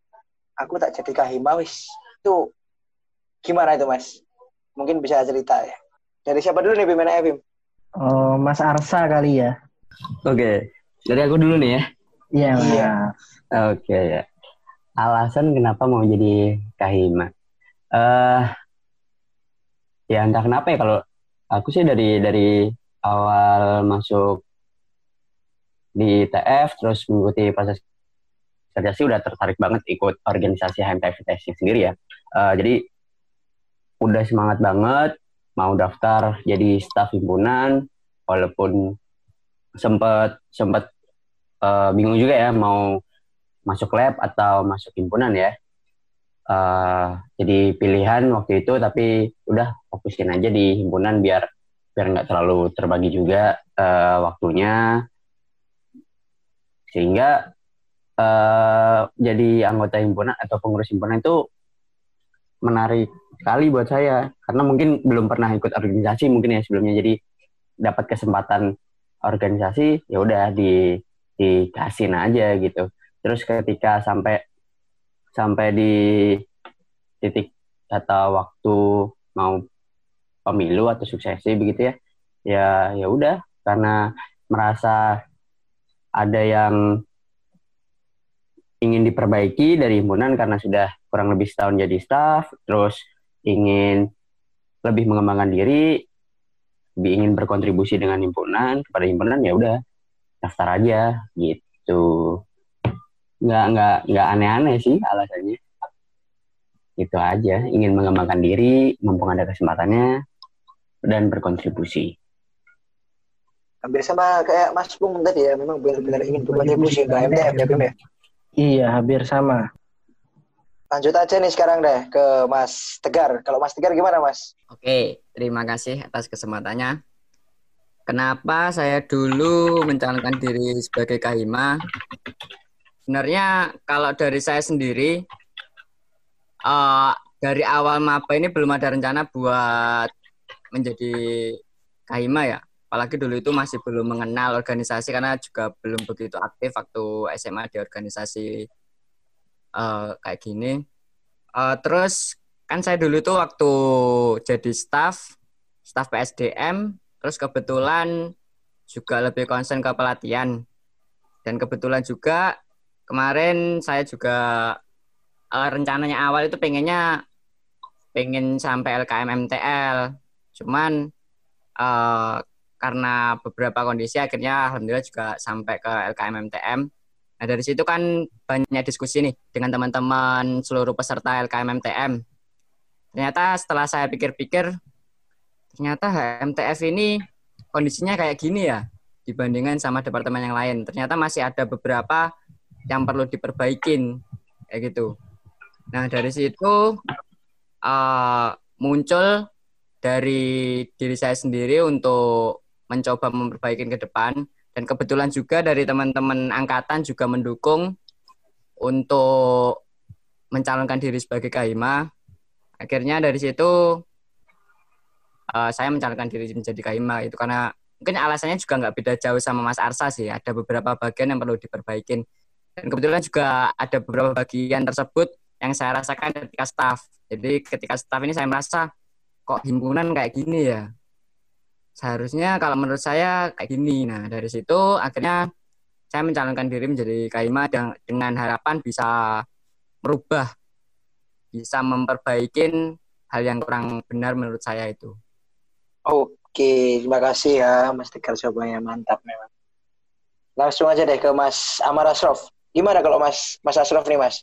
aku tak jadi kahima wis. Itu gimana itu mas? Mungkin bisa cerita ya. Dari siapa dulu nih Bimena Bim? Oh, Mas Arsa kali ya. Oke, dari aku dulu nih ya. Iya, iya. Oke ya. Alasan kenapa mau jadi kahima? Uh, ya entah kenapa ya kalau aku sih dari dari awal masuk di TF terus mengikuti proses kerja sih udah tertarik banget ikut organisasi HMTF testing sendiri ya. Uh, jadi udah semangat banget mau daftar jadi staf himpunan walaupun sempat sempat uh, bingung juga ya mau masuk lab atau masuk himpunan ya uh, jadi pilihan waktu itu tapi udah fokusin aja di himpunan biar biar nggak terlalu terbagi juga uh, waktunya. Sehingga uh, jadi anggota himpunan atau pengurus himpunan itu menarik sekali buat saya. Karena mungkin belum pernah ikut organisasi mungkin ya sebelumnya. Jadi dapat kesempatan organisasi ya udah di dikasih aja gitu. Terus ketika sampai sampai di titik kata waktu mau pemilu atau suksesi begitu ya. Ya ya udah karena merasa ada yang ingin diperbaiki dari himpunan karena sudah kurang lebih setahun jadi staff terus ingin lebih mengembangkan diri lebih ingin berkontribusi dengan himpunan kepada himpunan ya udah daftar aja gitu nggak nggak nggak aneh-aneh sih alasannya. Itu aja ingin mengembangkan diri mumpung ada kesempatannya dan berkontribusi. Hampir sama kayak Mas Bung tadi ya memang benar-benar ingin berkontribusi ke MTF ya Bim ya? Iya hampir sama. Lanjut aja nih sekarang deh ke Mas Tegar. Kalau Mas Tegar gimana Mas? Oke terima kasih atas kesempatannya. Kenapa saya dulu mencalonkan diri sebagai kahima sebenarnya kalau dari saya sendiri uh, dari awal maba ini belum ada rencana buat menjadi kahima ya. Apalagi dulu itu masih belum mengenal organisasi karena juga belum begitu aktif waktu SMA di organisasi uh, kayak gini. Uh, terus kan saya dulu tuh waktu jadi staff staff PSDM terus kebetulan juga lebih konsen ke pelatihan. Dan kebetulan juga kemarin saya juga uh, rencananya awal itu pengennya pengen sampai LKM MTL cuman uh, karena beberapa kondisi akhirnya alhamdulillah juga sampai ke LKM MTM nah dari situ kan banyak diskusi nih dengan teman-teman seluruh peserta LKM MTM ternyata setelah saya pikir-pikir ternyata HMTF ini kondisinya kayak gini ya dibandingkan sama departemen yang lain. Ternyata masih ada beberapa yang perlu diperbaikin kayak gitu. Nah dari situ uh, muncul dari diri saya sendiri untuk mencoba memperbaiki ke depan dan kebetulan juga dari teman-teman angkatan juga mendukung untuk mencalonkan diri sebagai kahima. Akhirnya dari situ uh, saya mencalonkan diri menjadi kahima itu karena mungkin alasannya juga nggak beda jauh sama Mas Arsa sih. Ada beberapa bagian yang perlu diperbaikin dan kebetulan juga ada beberapa bagian tersebut yang saya rasakan ketika staff. Jadi ketika staff ini saya merasa kok himpunan kayak gini ya. Seharusnya kalau menurut saya kayak gini. Nah dari situ akhirnya saya mencalonkan diri menjadi Kaima dengan harapan bisa merubah, bisa memperbaiki hal yang kurang benar menurut saya itu. Oke, terima kasih ya Mas Tegar jawabannya mantap memang. Langsung aja deh ke Mas Amar Asrof. Gimana kalau Mas Mas Asrof nih Mas?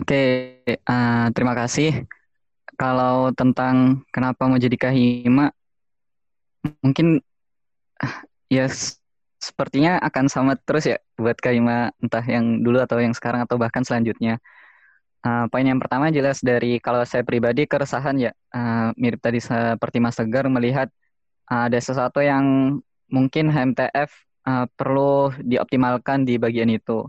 Oke, uh, terima kasih. Kalau tentang kenapa mau jadi kahima, mungkin ya sepertinya akan sama terus ya buat kahima entah yang dulu atau yang sekarang atau bahkan selanjutnya. Uh, poin yang pertama jelas dari kalau saya pribadi keresahan ya uh, mirip tadi seperti Mas Tegar melihat uh, ada sesuatu yang mungkin HMTF uh, perlu dioptimalkan di bagian itu.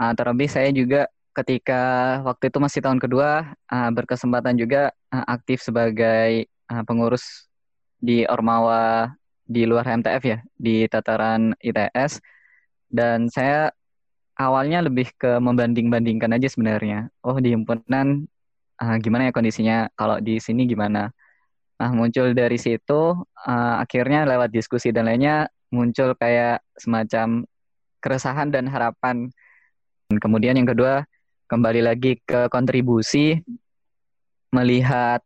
Uh, terlebih saya juga ketika waktu itu masih tahun kedua uh, berkesempatan juga uh, aktif sebagai uh, pengurus di Ormawa di luar MTF ya di tataran ITS dan saya awalnya lebih ke membanding-bandingkan aja sebenarnya. Oh di himpunan uh, gimana ya kondisinya? Kalau di sini gimana? Nah muncul dari situ uh, akhirnya lewat diskusi dan lainnya muncul kayak semacam keresahan dan harapan. Dan kemudian yang kedua kembali lagi ke kontribusi melihat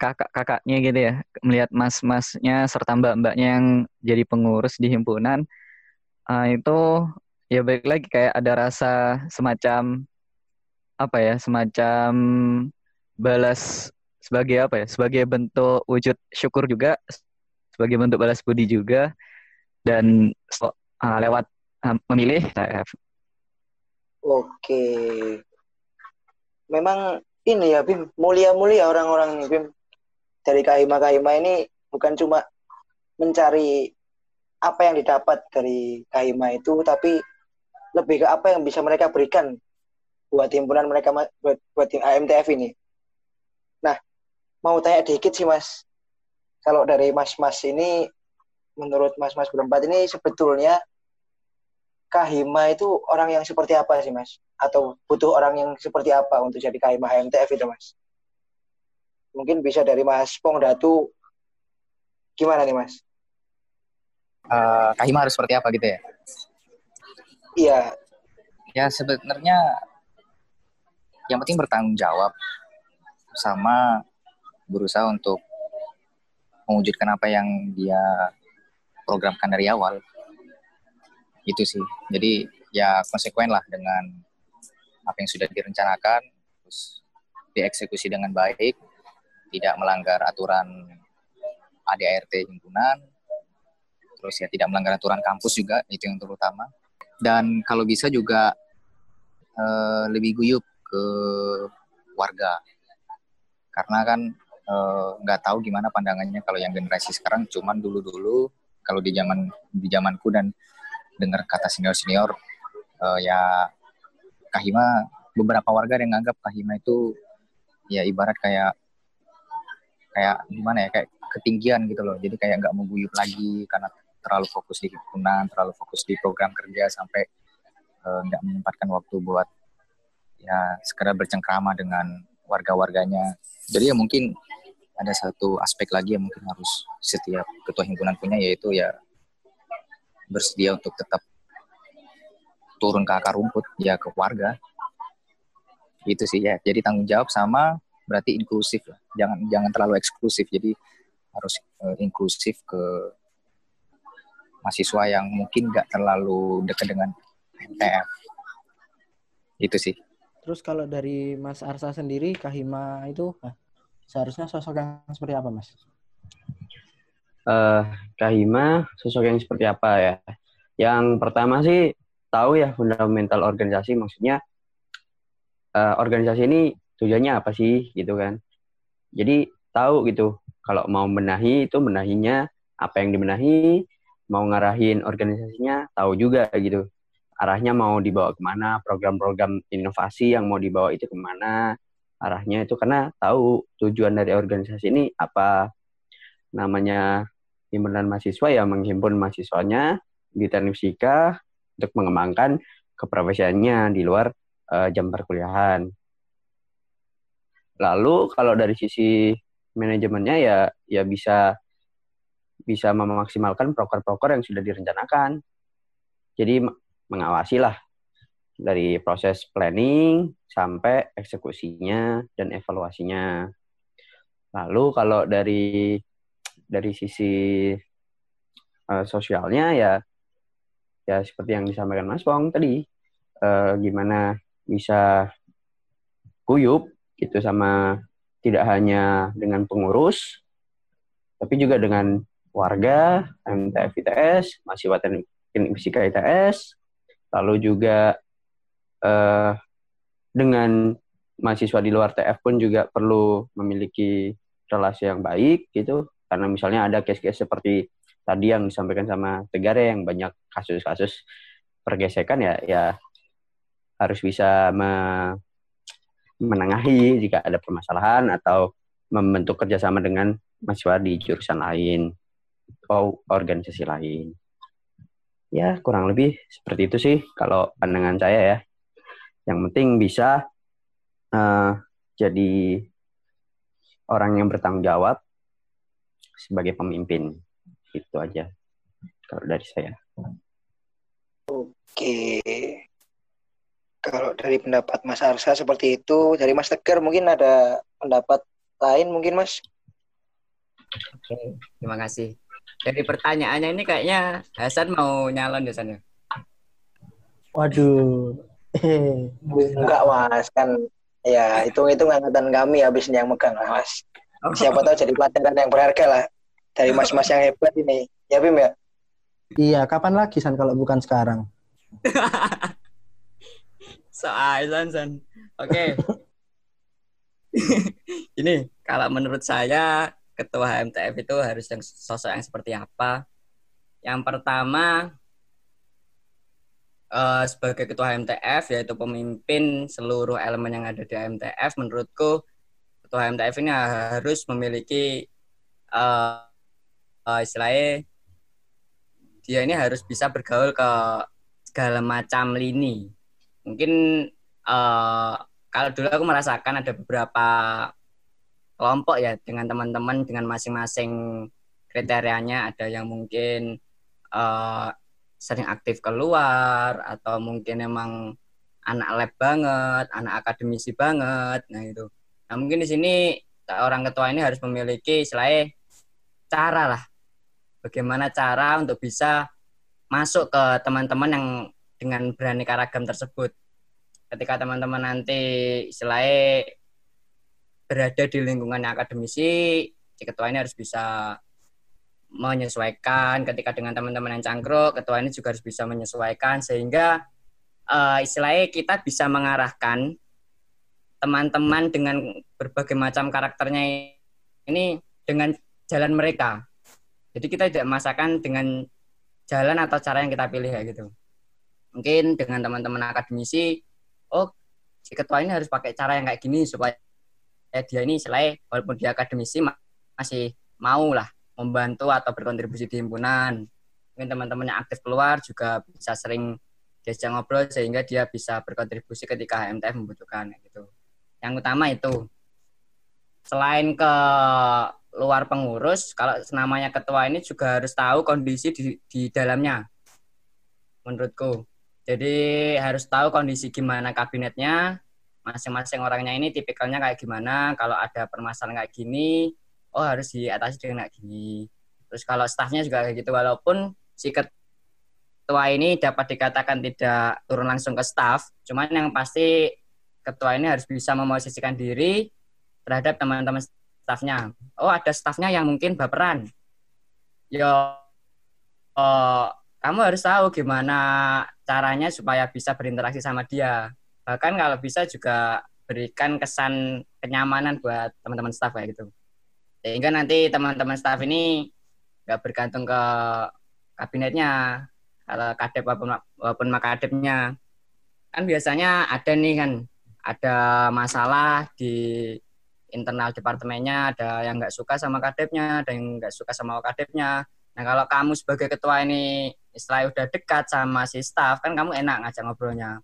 kakak-kakaknya gitu ya, melihat mas-masnya serta mbak-mbaknya yang jadi pengurus di himpunan, uh, itu ya baik lagi kayak ada rasa semacam apa ya, semacam balas sebagai apa ya, sebagai bentuk wujud syukur juga, sebagai bentuk balas budi juga, dan uh, lewat uh, memilih TF Oke. Memang ini ya Bim, mulia-mulia orang-orang Bim. Dari kahima-kahima ini bukan cuma mencari apa yang didapat dari kahima itu, tapi lebih ke apa yang bisa mereka berikan buat himpunan mereka buat, buat AMTF ini. Nah, mau tanya dikit sih Mas. Kalau dari Mas-Mas ini, menurut Mas-Mas berempat ini sebetulnya Kahima itu orang yang seperti apa sih mas? Atau butuh orang yang seperti apa untuk jadi Kahima HMTF itu mas? Mungkin bisa dari Mas Pong Datu. Gimana nih mas? Uh, Kahima harus seperti apa gitu ya? Iya. Ya sebenarnya yang penting bertanggung jawab sama berusaha untuk mewujudkan apa yang dia programkan dari awal. Itu sih. Jadi ya konsekuen lah dengan apa yang sudah direncanakan terus dieksekusi dengan baik tidak melanggar aturan ADART himpunan terus ya tidak melanggar aturan kampus juga itu yang terutama. Dan kalau bisa juga eh, lebih guyup ke warga. Karena kan eh, nggak eh, tahu gimana pandangannya kalau yang generasi sekarang cuman dulu dulu kalau di zaman di zamanku dan dengar kata senior-senior uh, ya Kahima beberapa warga yang nganggap Kahima itu ya ibarat kayak kayak gimana ya kayak ketinggian gitu loh. Jadi kayak nggak mau guyup lagi karena terlalu fokus di himpunan terlalu fokus di program kerja sampai eh, nggak uh, menyempatkan waktu buat ya sekedar bercengkrama dengan warga-warganya. Jadi ya mungkin ada satu aspek lagi yang mungkin harus setiap ketua himpunan punya yaitu ya bersedia untuk tetap turun ke akar rumput ya ke warga. Itu sih ya. Jadi tanggung jawab sama berarti inklusif lah. Jangan jangan terlalu eksklusif. Jadi harus uh, inklusif ke mahasiswa yang mungkin nggak terlalu dekat dengan MTF itu sih. Terus kalau dari Mas Arsa sendiri Kahima itu seharusnya sosok yang seperti apa Mas uh, Kahima sosok yang seperti apa ya? Yang pertama sih tahu ya fundamental organisasi maksudnya uh, organisasi ini tujuannya apa sih gitu kan. Jadi tahu gitu kalau mau menahi itu menahinya apa yang dimenahi, mau ngarahin organisasinya tahu juga gitu. Arahnya mau dibawa ke mana, program-program inovasi yang mau dibawa itu ke mana, arahnya itu karena tahu tujuan dari organisasi ini apa namanya himpunan mahasiswa ya menghimpun mahasiswanya di teknik fisika untuk mengembangkan keprofesiannya di luar uh, jam perkuliahan. Lalu kalau dari sisi manajemennya ya ya bisa bisa memaksimalkan proker-proker yang sudah direncanakan. Jadi mengawasi lah dari proses planning sampai eksekusinya dan evaluasinya. Lalu kalau dari dari sisi uh, sosialnya ya ya seperti yang disampaikan Mas Pong tadi uh, gimana bisa kuyup gitu sama tidak hanya dengan pengurus tapi juga dengan warga MTF ITS, mahasiswa teknik fisika ITS, lalu juga uh, dengan mahasiswa di luar TF pun juga perlu memiliki relasi yang baik gitu karena misalnya ada case-case seperti tadi yang disampaikan sama Tegare yang banyak kasus-kasus pergesekan ya ya harus bisa me menengahi jika ada permasalahan atau membentuk kerjasama dengan mahasiswa di jurusan lain atau organisasi lain. Ya, kurang lebih seperti itu sih kalau pandangan saya ya. Yang penting bisa uh, jadi orang yang bertanggung jawab sebagai pemimpin. Itu aja kalau dari saya. Oke. Kalau dari pendapat Mas Arsa seperti itu, dari Mas Tegar mungkin ada pendapat lain mungkin Mas? Oke, terima kasih. Dari pertanyaannya ini kayaknya Hasan mau nyalon ya sana. Waduh. Enggak mas, kan ya itu itu angkatan kami habis yang megang lah mas. Oh. Siapa tahu jadi pelajaran yang berharga lah dari mas-mas yang hebat ini. Ya Bim ya? Iya, kapan lagi San kalau bukan sekarang? Soal San San. Oke. ini kalau menurut saya ketua HMTF itu harus yang sosok yang seperti apa? Yang pertama uh, sebagai ketua HMTF yaitu pemimpin seluruh elemen yang ada di HMTF menurutku ketua HMTF ini harus memiliki uh, uh, istilahnya dia ini harus bisa bergaul ke segala macam lini. Mungkin uh, kalau dulu aku merasakan ada beberapa kelompok ya dengan teman-teman dengan masing-masing kriterianya ada yang mungkin uh, sering aktif keluar atau mungkin emang anak lab banget, anak akademisi banget. Nah itu. Nah mungkin di sini orang ketua ini harus memiliki selain cara lah, bagaimana cara untuk bisa masuk ke teman-teman yang dengan beraneka ragam tersebut. Ketika teman-teman nanti selain berada di lingkungan akademisi, si ketua ini harus bisa menyesuaikan ketika dengan teman-teman yang cangkruk, ketua ini juga harus bisa menyesuaikan sehingga uh, istilahnya kita bisa mengarahkan teman-teman dengan berbagai macam karakternya ini dengan jalan mereka. Jadi kita tidak memaksakan dengan jalan atau cara yang kita pilih ya gitu. Mungkin dengan teman-teman akademisi, oh si ketua ini harus pakai cara yang kayak gini supaya dia ini selain walaupun dia akademisi masih mau lah membantu atau berkontribusi di himpunan. Mungkin teman-teman yang aktif keluar juga bisa sering diajak ngobrol sehingga dia bisa berkontribusi ketika HMTF membutuhkan gitu. Yang utama itu. Selain ke luar pengurus, kalau namanya ketua ini juga harus tahu kondisi di, di dalamnya. Menurutku. Jadi harus tahu kondisi gimana kabinetnya, masing-masing orangnya ini tipikalnya kayak gimana kalau ada permasalahan kayak gini oh harus diatasi dengan gini terus kalau staffnya juga kayak gitu walaupun si ketua ini dapat dikatakan tidak turun langsung ke staff cuman yang pasti ketua ini harus bisa memosisikan diri terhadap teman-teman staffnya. Oh ada staffnya yang mungkin baperan. Yo oh, kamu harus tahu gimana caranya supaya bisa berinteraksi sama dia. Bahkan kalau bisa juga berikan kesan kenyamanan buat teman-teman staff kayak gitu sehingga nanti teman-teman staff ini nggak bergantung ke kabinetnya kalau kadep walaupun, walaupun makadepnya kan biasanya ada nih kan ada masalah di internal departemennya ada yang nggak suka sama kadepnya ada yang nggak suka sama kadepnya nah kalau kamu sebagai ketua ini istilah udah dekat sama si staff kan kamu enak ngajak ngobrolnya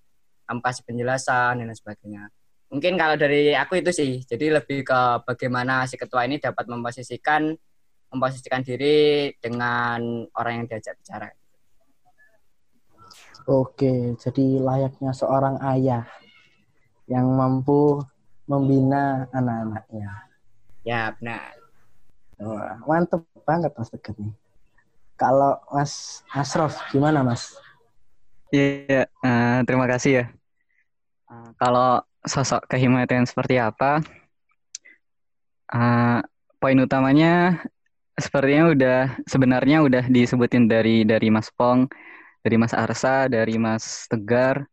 kamu kasih penjelasan dan sebagainya. Mungkin kalau dari aku itu sih, jadi lebih ke bagaimana si ketua ini dapat memposisikan memposisikan diri dengan orang yang diajak bicara. Oke, jadi layaknya seorang ayah yang mampu membina anak-anaknya. Ya, benar. Wah, mantep banget Mas Tegar nih. Kalau Mas Asrof, gimana Mas? Iya, eh, terima kasih ya. Eh, kalau sosok Kahima itu yang seperti apa? Eh, poin utamanya sepertinya udah sebenarnya udah disebutin dari dari Mas Pong, dari Mas Arsa, dari Mas Tegar.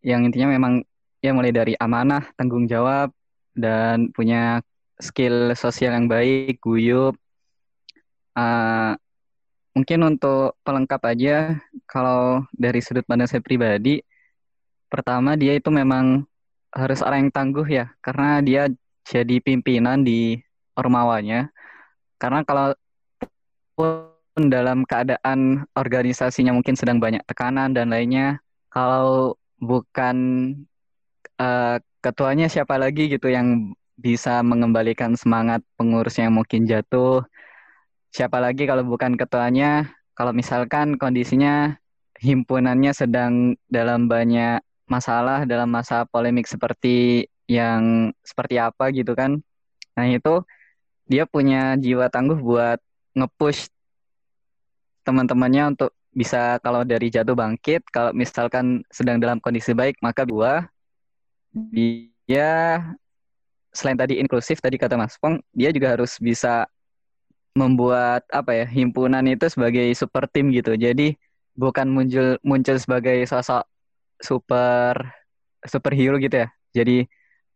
Yang intinya memang ya mulai dari amanah, tanggung jawab, dan punya skill sosial yang baik, guyup. Uh, mungkin untuk pelengkap aja, kalau dari sudut pandang saya pribadi, pertama dia itu memang harus orang yang tangguh ya, karena dia jadi pimpinan di ormawanya. Karena kalau pun dalam keadaan organisasinya mungkin sedang banyak tekanan dan lainnya, kalau bukan uh, ketuanya siapa lagi gitu yang bisa mengembalikan semangat pengurusnya yang mungkin jatuh. Siapa lagi kalau bukan ketuanya, kalau misalkan kondisinya himpunannya sedang dalam banyak masalah, dalam masa polemik seperti yang seperti apa gitu kan. Nah itu dia punya jiwa tangguh buat nge-push teman-temannya untuk bisa kalau dari jatuh bangkit, kalau misalkan sedang dalam kondisi baik maka dua dia selain tadi inklusif tadi kata Mas Pong, dia juga harus bisa membuat apa ya himpunan itu sebagai super tim gitu. Jadi bukan muncul muncul sebagai sosok super superhero gitu ya. Jadi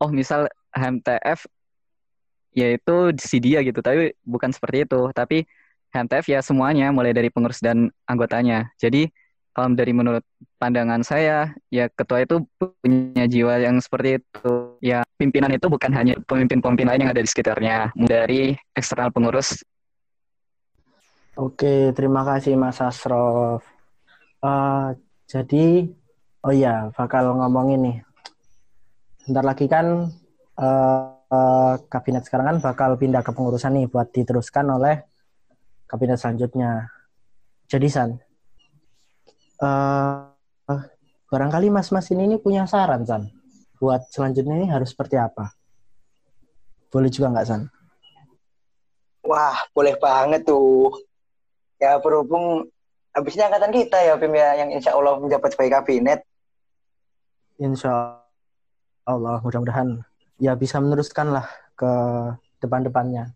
oh misal HMTF yaitu si dia gitu, tapi bukan seperti itu. Tapi HMTF ya semuanya mulai dari pengurus dan anggotanya. Jadi kalau dari menurut pandangan saya ya ketua itu punya jiwa yang seperti itu. Ya pimpinan itu bukan hanya pemimpin-pemimpin lain yang ada di sekitarnya, dari eksternal pengurus. Oke, terima kasih Mas Asrof. Uh, jadi, oh ya, bakal ngomongin nih. Bentar lagi kan uh, uh, kabinet sekarang kan bakal pindah ke pengurusan nih buat diteruskan oleh kabinet selanjutnya. Jadi San, uh, barangkali mas-mas ini, ini punya saran San buat selanjutnya ini harus seperti apa? Boleh juga nggak San? Wah, boleh banget tuh. Ya berhubung habisnya angkatan kita ya Pim ya yang insya Allah menjabat sebagai kabinet. Insya Allah mudah-mudahan ya bisa meneruskan lah ke depan-depannya.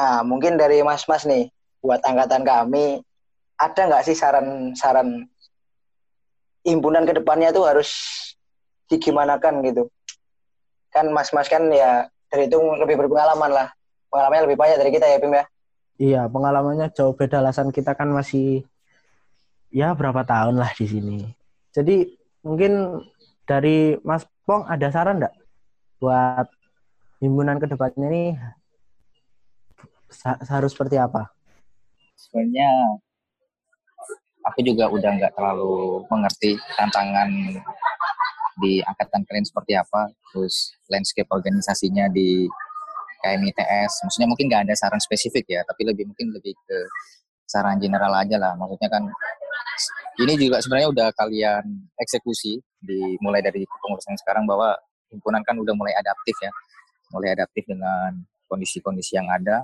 Ah, mungkin dari mas-mas nih buat angkatan kami ada nggak sih saran-saran himpunan ke depannya tuh harus digimanakan gitu? Kan mas-mas kan ya dari itu lebih berpengalaman lah. Pengalamannya lebih banyak dari kita ya Bim ya? Iya pengalamannya jauh beda. Alasan kita kan masih ya berapa tahun lah di sini jadi mungkin dari Mas Pong ada saran nggak buat himpunan ke depannya ini harus seperti apa sebenarnya aku juga udah nggak terlalu mengerti tantangan di angkatan kalian seperti apa, terus landscape organisasinya di KMITS. Maksudnya mungkin nggak ada saran spesifik ya, tapi lebih mungkin lebih ke saran general aja lah. Maksudnya kan ini juga sebenarnya udah kalian eksekusi di mulai dari pengurusan sekarang bahwa himpunan kan udah mulai adaptif ya, mulai adaptif dengan kondisi-kondisi yang ada.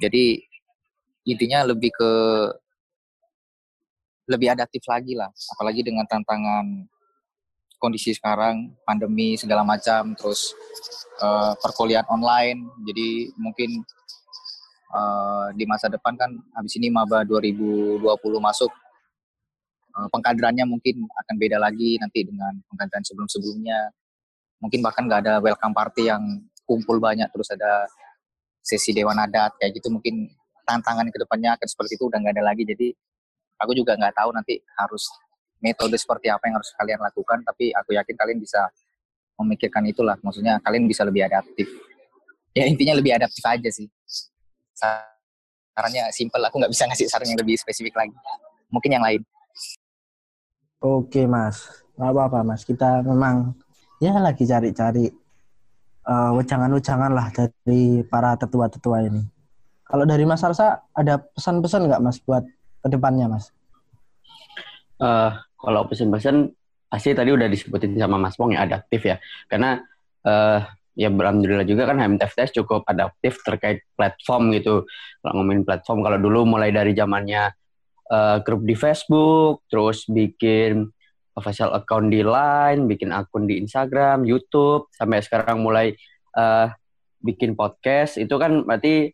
Jadi intinya lebih ke lebih adaptif lagi lah, apalagi dengan tantangan kondisi sekarang, pandemi segala macam, terus uh, perkuliahan online, jadi mungkin uh, di masa depan kan habis ini maba 2020 masuk, pengkaderannya mungkin akan beda lagi nanti dengan pengkaderan sebelum-sebelumnya, mungkin bahkan nggak ada welcome party yang kumpul banyak, terus ada sesi dewan adat kayak gitu. Mungkin tantangan ke depannya akan seperti itu udah nggak ada lagi. Jadi aku juga nggak tahu nanti harus metode seperti apa yang harus kalian lakukan tapi aku yakin kalian bisa memikirkan itulah. Maksudnya kalian bisa lebih adaptif. Ya intinya lebih adaptif aja sih. Sarannya simple aku nggak bisa ngasih saran yang lebih spesifik lagi. Mungkin yang lain oke mas nggak apa-apa mas kita memang ya lagi cari-cari eh, wejangan-wejangan lah dari para tetua-tetua ini. Kalau dari Mas Arsa ada pesan-pesan nggak Mas buat ke depannya Mas? Eh, kalau pesan-pesan pasti tadi udah disebutin sama Mas Pong ya adaptif ya. Karena eh ya alhamdulillah juga kan HMTFTS cukup adaptif terkait platform gitu. Kalau ngomongin platform kalau dulu mulai dari zamannya eh, grup di Facebook, terus bikin official account di Line, bikin akun di Instagram, YouTube, sampai sekarang mulai eh, bikin podcast. Itu kan berarti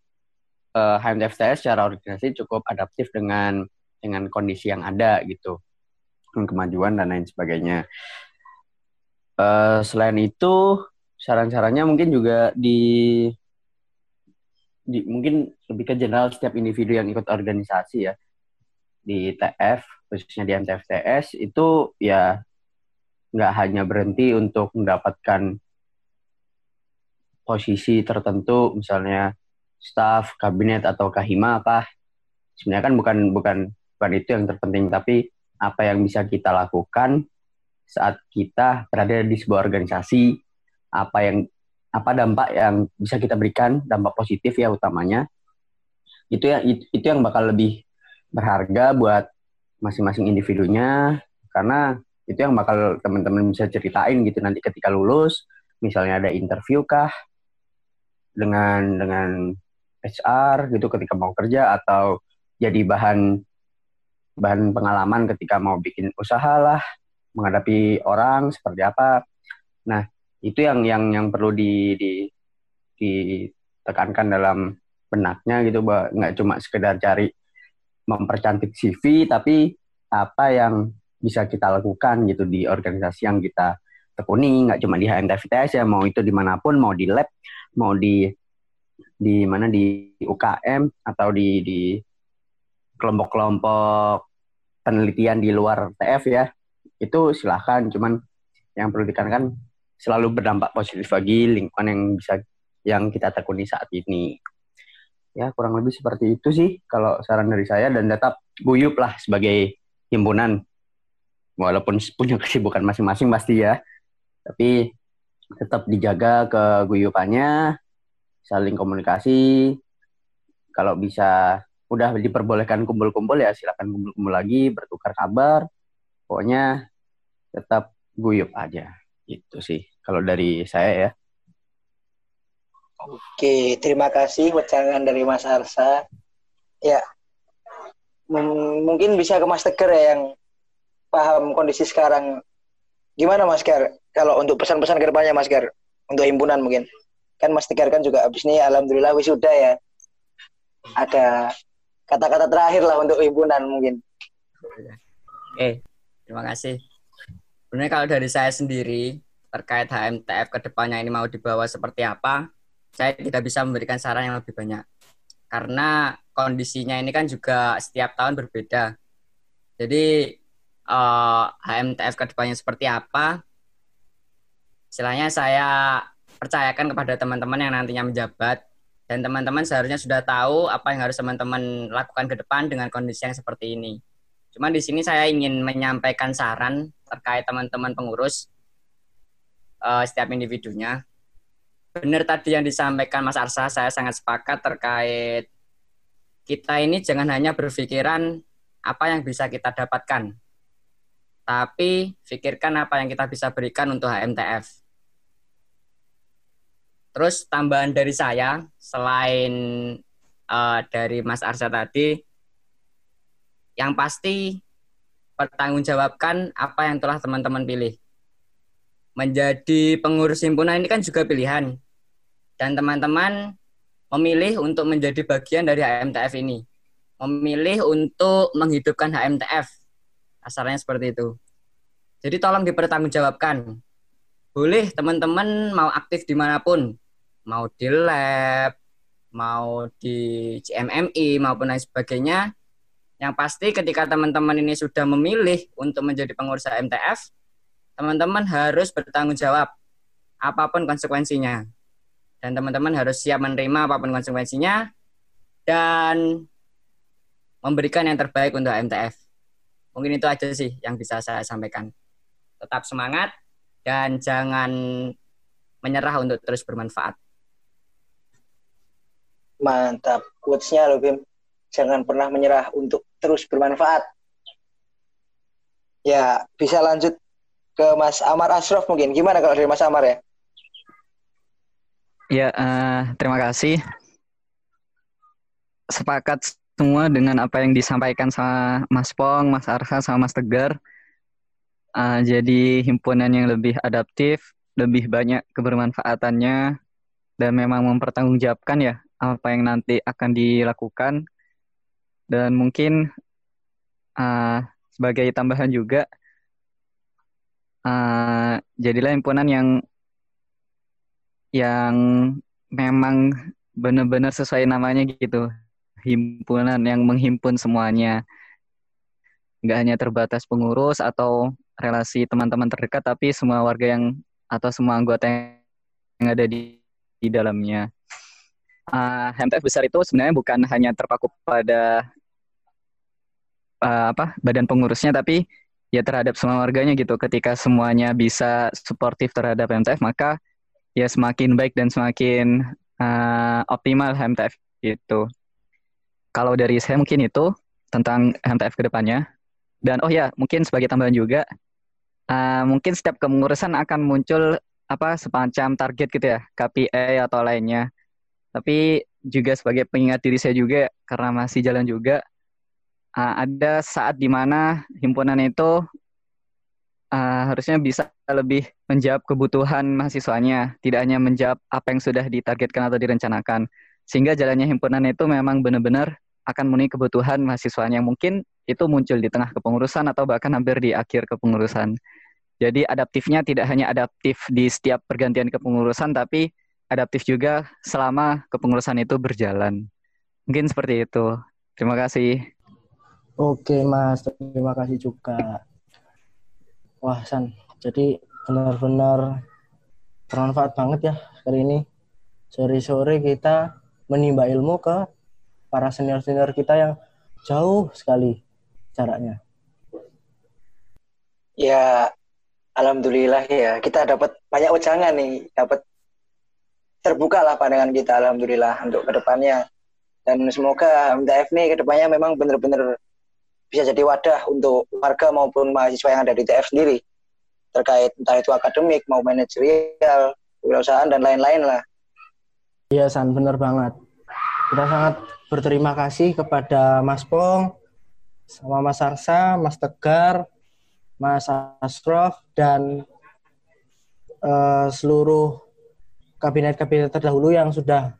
eh, HMTFTS secara organisasi cukup adaptif dengan dengan kondisi yang ada gitu. Kemajuan dan lain sebagainya. Eh, selain itu, saran-sarannya mungkin juga di, di mungkin lebih ke general setiap individu yang ikut organisasi ya di TF khususnya di MTFTS itu ya nggak hanya berhenti untuk mendapatkan posisi tertentu misalnya staf kabinet atau kahima apa sebenarnya kan bukan bukan bukan itu yang terpenting tapi apa yang bisa kita lakukan saat kita berada di sebuah organisasi apa yang apa dampak yang bisa kita berikan dampak positif ya utamanya. Itu ya itu yang bakal lebih berharga buat masing-masing individunya karena itu yang bakal teman-teman bisa ceritain gitu nanti ketika lulus. Misalnya ada interview kah dengan dengan HR gitu ketika mau kerja atau jadi bahan bahan pengalaman ketika mau bikin usaha lah menghadapi orang seperti apa. Nah itu yang yang yang perlu di, di ditekankan dalam benaknya gitu bahwa nggak cuma sekedar cari mempercantik CV tapi apa yang bisa kita lakukan gitu di organisasi yang kita tekuni nggak cuma di HMTFTS ya mau itu di mana pun mau di lab mau di di mana di UKM atau di di kelompok-kelompok penelitian di luar TF ya itu silahkan cuman yang perlu ditekankan selalu berdampak positif bagi lingkungan yang bisa yang kita tekuni saat ini ya kurang lebih seperti itu sih kalau saran dari saya dan tetap guyup lah sebagai himpunan. Walaupun punya kesibukan masing-masing pasti ya. Tapi tetap dijaga keguyupannya saling komunikasi. Kalau bisa udah diperbolehkan kumpul-kumpul ya silakan kumpul-kumpul lagi bertukar kabar. Pokoknya tetap guyup aja. Itu sih kalau dari saya ya Oke, terima kasih wejangan dari Mas Arsa. Ya, mungkin bisa ke Mas Tegar ya yang paham kondisi sekarang. Gimana Mas Gar? Kalau untuk pesan-pesan ke depannya Mas Gar, untuk himpunan mungkin. Kan Mas Tegar kan juga habis ini Alhamdulillah wisuda ya. Ada kata-kata terakhir lah untuk himpunan mungkin. Oke, terima kasih. Sebenarnya kalau dari saya sendiri, terkait HMTF ke depannya ini mau dibawa seperti apa, saya tidak bisa memberikan saran yang lebih banyak. Karena kondisinya ini kan juga setiap tahun berbeda. Jadi uh, HMTF ke depannya seperti apa, istilahnya saya percayakan kepada teman-teman yang nantinya menjabat dan teman-teman seharusnya sudah tahu apa yang harus teman-teman lakukan ke depan dengan kondisi yang seperti ini. Cuma di sini saya ingin menyampaikan saran terkait teman-teman pengurus uh, setiap individunya benar tadi yang disampaikan Mas Arsa, saya sangat sepakat terkait kita ini jangan hanya berpikiran apa yang bisa kita dapatkan, tapi pikirkan apa yang kita bisa berikan untuk HMTF. Terus tambahan dari saya, selain uh, dari Mas Arsa tadi, yang pasti pertanggungjawabkan apa yang telah teman-teman pilih. Menjadi pengurus himpunan ini kan juga pilihan dan teman-teman memilih untuk menjadi bagian dari HMTF ini. Memilih untuk menghidupkan HMTF. Asalnya seperti itu. Jadi tolong dipertanggungjawabkan. Boleh teman-teman mau aktif di mana pun. Mau di lab, mau di CMMI, maupun lain sebagainya. Yang pasti ketika teman-teman ini sudah memilih untuk menjadi pengurus HMTF, teman-teman harus bertanggung jawab apa pun konsekuensinya dan teman-teman harus siap menerima apa pun konsekuensinya dan memberikan yang terbaik untuk MTF. Mungkin itu aja sih yang bisa saya sampaikan. Tetap semangat dan jangan menyerah untuk terus bermanfaat. Mantap. Quotes-nya loh, Bim. Jangan pernah menyerah untuk terus bermanfaat. Ya, bisa lanjut ke Mas Amar Ashraf mungkin. Gimana kalau dari Mas Amar ya? Ya, eh, terima kasih. Sepakat semua dengan apa yang disampaikan sama Mas Pong, Mas Arsa, sama Mas Tegar. Eh, jadi himpunan yang lebih adaptif, lebih banyak kebermanfaatannya, dan memang mempertanggungjawabkan ya apa yang nanti akan dilakukan. Dan mungkin eh, sebagai tambahan juga, eh, jadilah himpunan yang yang memang benar-benar sesuai namanya gitu. Himpunan yang menghimpun semuanya. Nggak hanya terbatas pengurus atau relasi teman-teman terdekat tapi semua warga yang atau semua anggota yang ada di, di dalamnya. Uh, HMTF besar itu sebenarnya bukan hanya terpaku pada uh, apa badan pengurusnya tapi ya terhadap semua warganya gitu. Ketika semuanya bisa suportif terhadap HMTF maka ya semakin baik dan semakin uh, optimal HMTF itu. Kalau dari saya mungkin itu tentang HMTF ke depannya. Dan oh ya, mungkin sebagai tambahan juga, uh, mungkin setiap kepengurusan akan muncul apa semacam target gitu ya, KPI atau lainnya. Tapi juga sebagai pengingat diri saya juga karena masih jalan juga, uh, ada saat di mana himpunan itu uh, harusnya bisa lebih menjawab kebutuhan mahasiswanya, tidak hanya menjawab apa yang sudah ditargetkan atau direncanakan. Sehingga jalannya himpunan itu memang benar-benar akan memenuhi kebutuhan mahasiswanya. Mungkin itu muncul di tengah kepengurusan atau bahkan hampir di akhir kepengurusan. Jadi adaptifnya tidak hanya adaptif di setiap pergantian kepengurusan, tapi adaptif juga selama kepengurusan itu berjalan. Mungkin seperti itu. Terima kasih. Oke Mas, terima kasih juga. Wah San, jadi benar-benar bermanfaat banget ya hari ini. Sore-sore kita menimba ilmu ke para senior-senior kita yang jauh sekali jaraknya. Ya, alhamdulillah ya. Kita dapat banyak ujangan nih, dapat terbuka lah pandangan kita alhamdulillah untuk ke depannya. Dan semoga MTF nih ke depannya memang benar-benar bisa jadi wadah untuk warga maupun mahasiswa yang ada di TF sendiri terkait entah itu akademik mau manajerial kewirausahaan dan lain-lain lah iya San benar banget kita sangat berterima kasih kepada Mas Pong sama Mas Arsa Mas Tegar Mas Asrof dan uh, seluruh kabinet-kabinet terdahulu yang sudah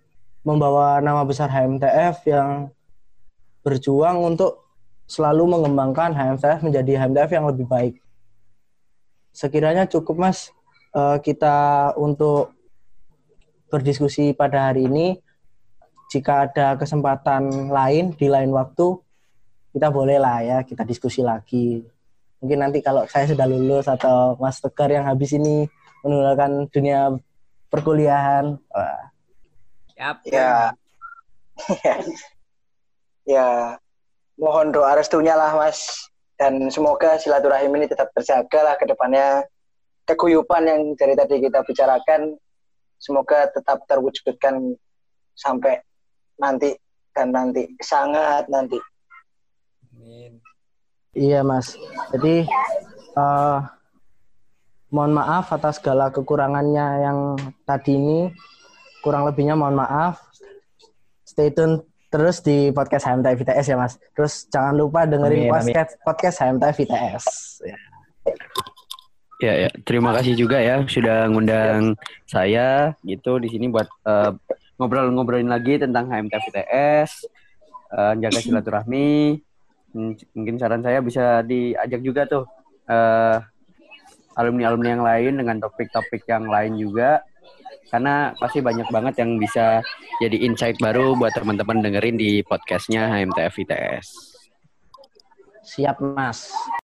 membawa nama besar HMTF yang berjuang untuk selalu mengembangkan HMTF menjadi HMTF yang lebih baik. Sekiranya cukup Mas uh, kita untuk berdiskusi pada hari ini. Jika ada kesempatan lain di lain waktu, kita boleh lah ya kita diskusi lagi. Mungkin nanti kalau saya sudah lulus atau Mas Tegar yang habis ini meninggalkan dunia perkuliahan. Wah. Yap. Ya. ya mohon doa restunya lah mas dan semoga silaturahim ini tetap terjaga lah ke depannya keguyupan yang dari tadi kita bicarakan semoga tetap terwujudkan sampai nanti dan nanti sangat nanti. Amin. Iya mas. Jadi uh, mohon maaf atas segala kekurangannya yang tadi ini kurang lebihnya mohon maaf. Stay tune terus di podcast HMT VTS ya Mas. Terus jangan lupa dengerin amin, podcast amin. podcast HMT VTS. Ya. ya ya, terima kasih juga ya sudah ngundang saya gitu di sini buat uh, ngobrol-ngobrolin lagi tentang HMT VTS, uh, jaga silaturahmi. Hmm, mungkin saran saya bisa diajak juga tuh uh, alumni-alumni yang lain dengan topik-topik yang lain juga karena pasti banyak banget yang bisa jadi insight baru buat teman-teman dengerin di podcastnya HMTF ITS. Siap, Mas.